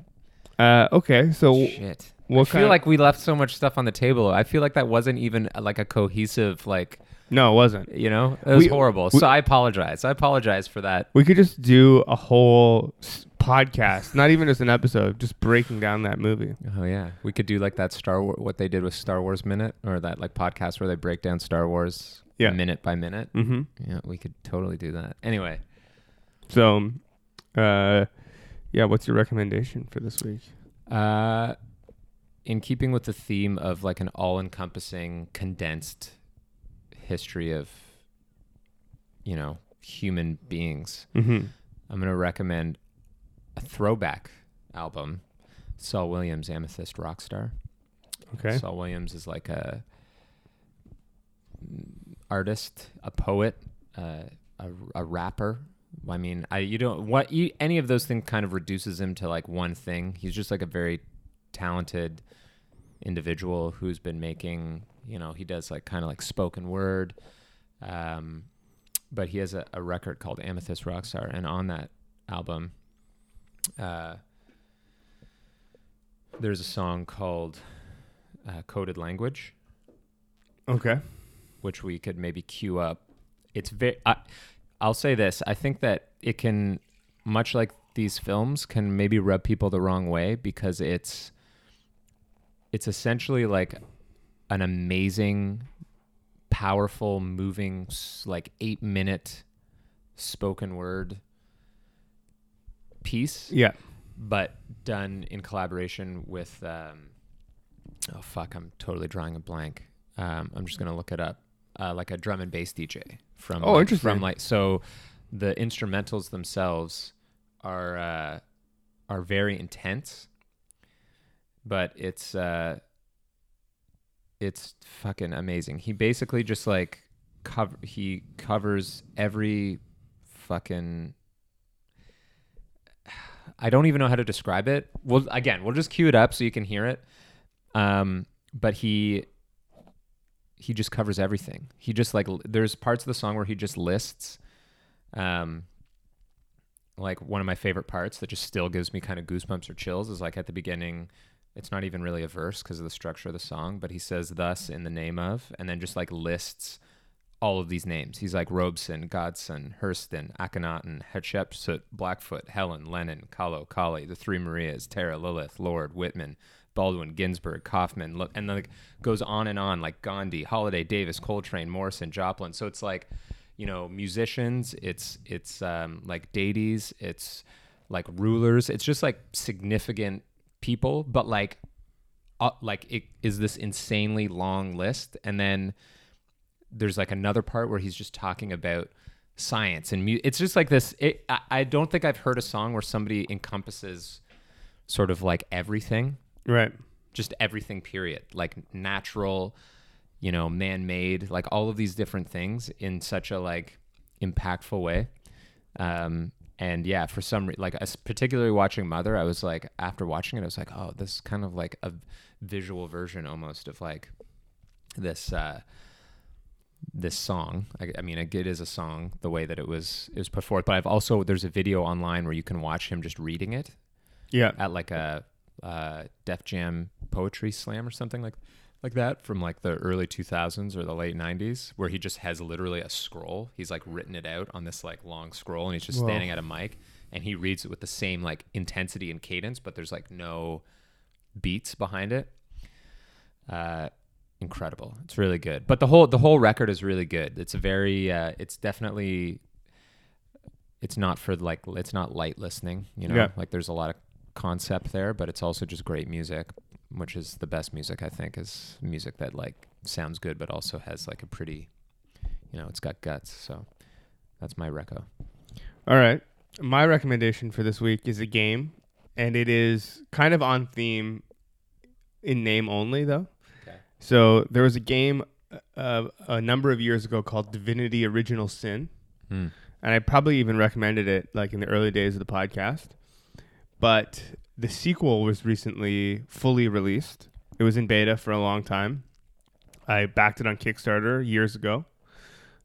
Uh, okay, so Shit. I feel like we left so much stuff on the table. I feel like that wasn't even uh, like a cohesive like no, it wasn't. you know it was We- horrible. we- so I apologize. I apologize for that. We could just do a whole podcast, not even just an episode, just breaking down that movie. Oh yeah, we could do like that Star War what they did with Star Wars Minute or that like podcast where they break down Star Wars Yeah. minute by minute. Mm-hmm. Yeah, we could totally do that. Anyway, So, uh, yeah, what's your recommendation for this week? uh, in keeping with the theme of like an all-encompassing, condensed history of you know human beings, Mm-hmm. I'm gonna recommend a throwback album, Saul Williams, Amethyst Rockstar. Okay. Saul Williams is like a artist, a poet, uh, a, a rapper. I mean, I you don't what you, any of those things kind of reduces him to like one thing. He's just like a very talented individual who's been making. You know, he does like kind of like spoken word. Um, but he has a, a record called Amethyst Rockstar, and on that album, uh, there's a song called uh, Coded Language, Okay. Which we could maybe queue up. It's very. I, I'll say this: I think that it can, much like these films, can maybe rub people the wrong way because it's. It's essentially like an amazing, powerful, moving, like eight minute spoken word piece Yeah. but done in collaboration with um, oh fuck i'm totally drawing a blank um, i'm just gonna look it up uh, like a drum and bass dj from Oh, like, interesting. from like so the instrumentals themselves are uh, are very intense but it's uh it's fucking amazing he basically just like cover he covers every fucking I don't even know how to describe it. Well, again, we'll just cue it up so you can hear it. Um, but he he just covers everything. He just like there's parts of the song where he just lists, um, like one of my favorite parts that just still gives me kind of goosebumps or chills is like at the beginning. It's not even really a verse because of the structure of the song, but he says "thus" in the name of, and then just like lists all of these names. He's like Robeson, Godson, Hurston, Akhenaten, Hatshepsut, Blackfoot, Helen, Lennon, Kahlo, Kali, the Three Marias, Tara, Lilith, Lorde, Whitman, Baldwin, Ginsberg, Kaufman, and then like goes on and on like Gandhi, Holiday, Davis, Coltrane, Morrison, Joplin. So it's like, you know, musicians. It's it's um, like deities. It's like rulers. It's just like significant people, but like, uh, like it is this insanely long list, and then there's like another part where he's just talking about science and mu- it's just like this it, I, I don't think i've heard a song where somebody encompasses sort of like everything Right. just everything period like natural you know man-made like all of these different things in such a like impactful way um and yeah for some re- like as- particularly watching mother i was like after watching it i was like oh this is kind of like a visual version almost of like this uh this song I, I mean it is a song the way that it was it was put forth but i've also there's a video online where you can watch him just reading it Yeah. at like a uh, Def Jam poetry slam or something like like that from like the early 2000s or the late 90s where he just has literally a scroll. He's like written it out on this like long scroll and he's just Whoa. standing at a mic and he reads it with the same like intensity and cadence but there's like no beats behind it. Uh incredible. It's really good. But the whole the whole record is really good. It's a very uh it's definitely it's not for like it's not light listening you know? Yeah. like there's a lot of concept there but it's also just great music which is the best music i think is music that like sounds good but also has like a pretty you know it's got guts so that's my reco All right. My recommendation for this week is a game, and it is kind of on theme in name only, though. Okay. So there was a game uh, a number of years ago called Divinity Original Sin, Hmm. and I probably even recommended it like in the early days of the podcast. But the sequel was recently fully released. It was in beta for a long time. I backed it on Kickstarter years ago,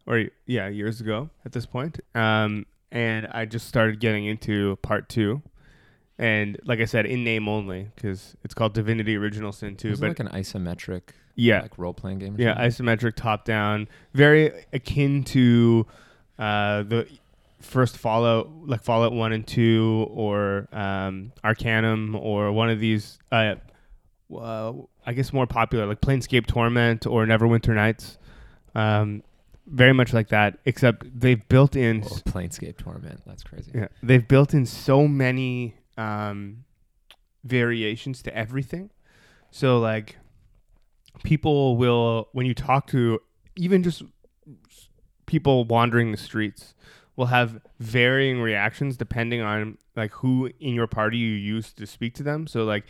or yeah, years ago at this point. Um, and I just started getting into part two, and like I said, in name only because it's called Divinity Original Sin two. is it But like an isometric yeah, like role-playing game yeah, something? isometric top down, very akin to uh, the first Fallout, like Fallout one and two, or um, Arcanum, or one of these. Uh, uh, I guess more popular, like Planescape Torment or Neverwinter Nights. Um, very much like that, except they've built in. Whoa, planescape torment that's crazy Yeah, they've built in so many um, variations to everything. So like, people will when you talk to even just people wandering the streets will have varying reactions depending on like who in your party you use to speak to them. So like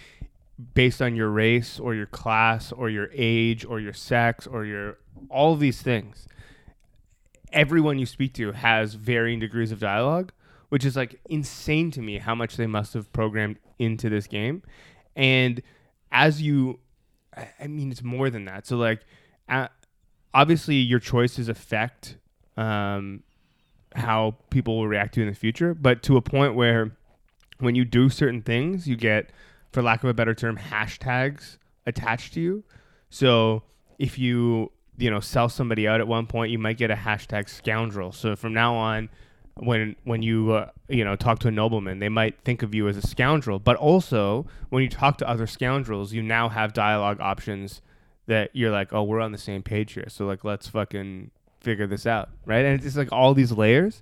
based on your race or your class or your age or your sex or your all of these things everyone you speak to has varying degrees of dialogue, which is like insane to me how much they must have programmed into this game. And as you, I mean, it's more than that. So like, obviously your choices affect um, how people will react to you in the future, but to a point where when you do certain things, you get, for lack of a better term, hashtags attached to you. So if you you know sell somebody out at one point, you might get a hashtag scoundrel. So from now on, when when you uh, you know talk to a nobleman, they might think of you as a scoundrel. But also when you talk to other scoundrels, you now have dialogue options that you're like, oh, we're on the same page here. So like, let's fucking figure this out, right? And it's just like all these layers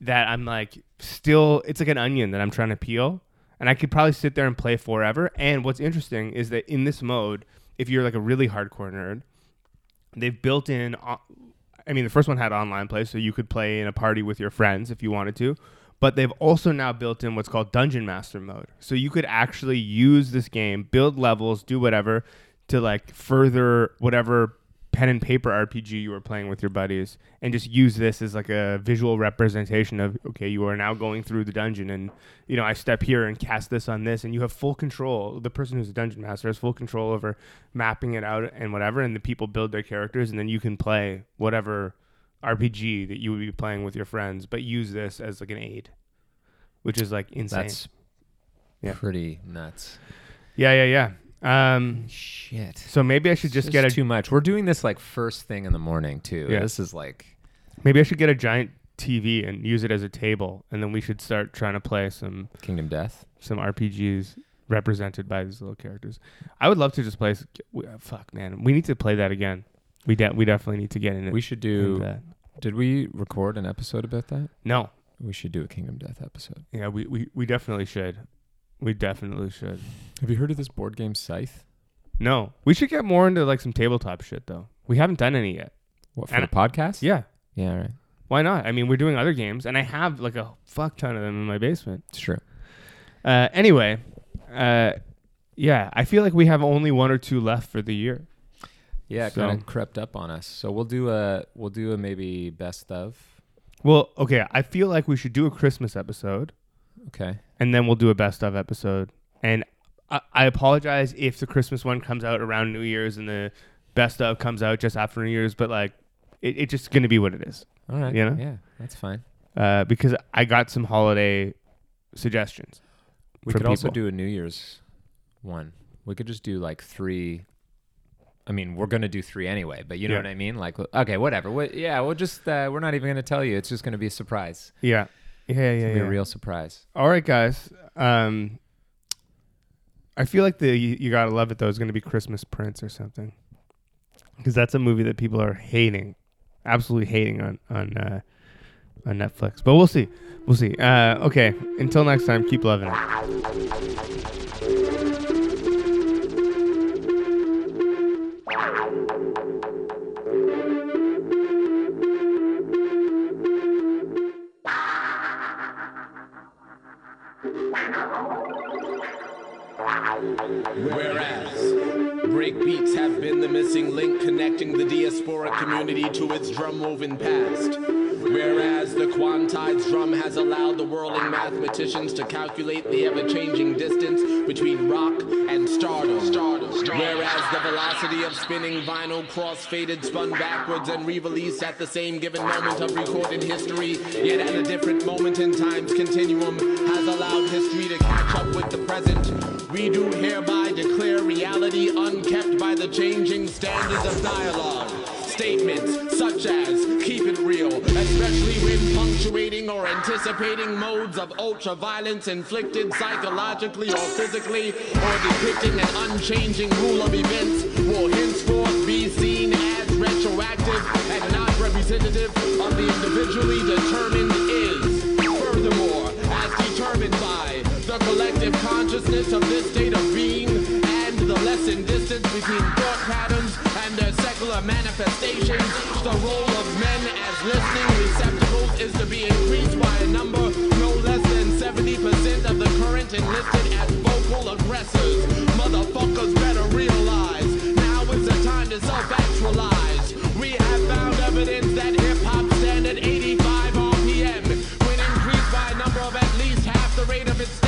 that I'm like still it's like an onion that I'm trying to peel and I could probably sit there and play forever. And what's interesting is that in this mode, if you're like a really hardcore nerd, they've built in I mean the first one had online play so you could play in a party with your friends if you wanted to. But they've also now built in what's called Dungeon Master mode. So you could actually use this game, build levels, do whatever to like further whatever pen and paper RPG you were playing with your buddies and just use this as like a visual representation of okay, you are now going through the dungeon and you know, I step here and cast this on this and you have full control. The person who's a dungeon master has full control over mapping it out and whatever and the people build their characters and then you can play whatever RPG that you would be playing with your friends, but use this as like an aid. which is like insane. That's Yeah. pretty nuts. yeah, yeah, yeah. Um, Shit. so maybe I should It's just get a too much. We're doing this like first thing in the morning too. Yeah. This is like maybe I should get a giant TV and use it as a table, and then we should start trying to play some Kingdom Death. some RPGs represented by these little characters. I would love to just play. we- uh, Fuck, man, we need to play that again. We de- we definitely need to get in it. We should do. that. Did we record an episode about that? No, We should do a Kingdom Death episode. yeah, we, we we definitely should. We definitely should. Have you heard of this board game Scythe? No, we should get more into like some tabletop shit though. We haven't done any yet. What for And- the podcast? Yeah, Yeah, right. why not? I mean, we're doing other games, and I have like a fuck ton of them in my basement. It's true. Uh, anyway, uh, yeah, I feel like we have only one or two left for the year. Yeah, it So- kind of crept up on us. So we'll do a we'll do a maybe best of. Well, okay, I feel like we should do a Christmas episode, Okay. and then we'll do a best of episode. And I, I apologize if the Christmas one comes out around New Year's and the best of comes out just after New Year's, but like, it, it's just gonna be what it is. All right. You know? Yeah, that's fine. Uh, because I got some holiday suggestions. We from could also do a New Year's one. We could just do like three. I mean, we're gonna do three anyway, but you know Yeah. what I mean. Like, okay, whatever. What, yeah, we'll just uh, we're not even gonna tell you. It's just gonna be a surprise. Yeah, yeah, yeah, It's gonna yeah. be a real surprise. All right, guys. Um, I feel like the you, you gotta love it though is gonna be Christmas Prince or something, because that's a movie that people are hating, absolutely hating on on uh, on Netflix. But we'll see, we'll see. Uh, okay, until next time, keep loving it. The diasporic community to its drum-woven past. Whereas the quantized drum has allowed the whirling mathematicians to calculate the ever-changing distance between rock and stardom. Whereas the velocity of spinning vinyl cross-faded, spun backwards and re-released at the same given moment of recorded history, yet at a different moment in time's continuum, has allowed history to catch up with the present. We do hereby declare reality unkept by the changing standards of dialogue. Statements such as keep it real, especially when punctuating or anticipating modes of ultra violence inflicted psychologically or physically, or depicting an unchanging rule of events, will henceforth be seen as retroactive and not representative of the individually determined collective consciousness of this state of being and the lessened distance between thought patterns and their secular manifestations. The role of men as listening receptacles is to be increased by a number no less than 70% of the current enlisted as vocal aggressors. Motherfuckers better realize now is the time to self-actualize. We have found evidence that hip-hop at 85 RPM when increased by a number of at least half the rate of its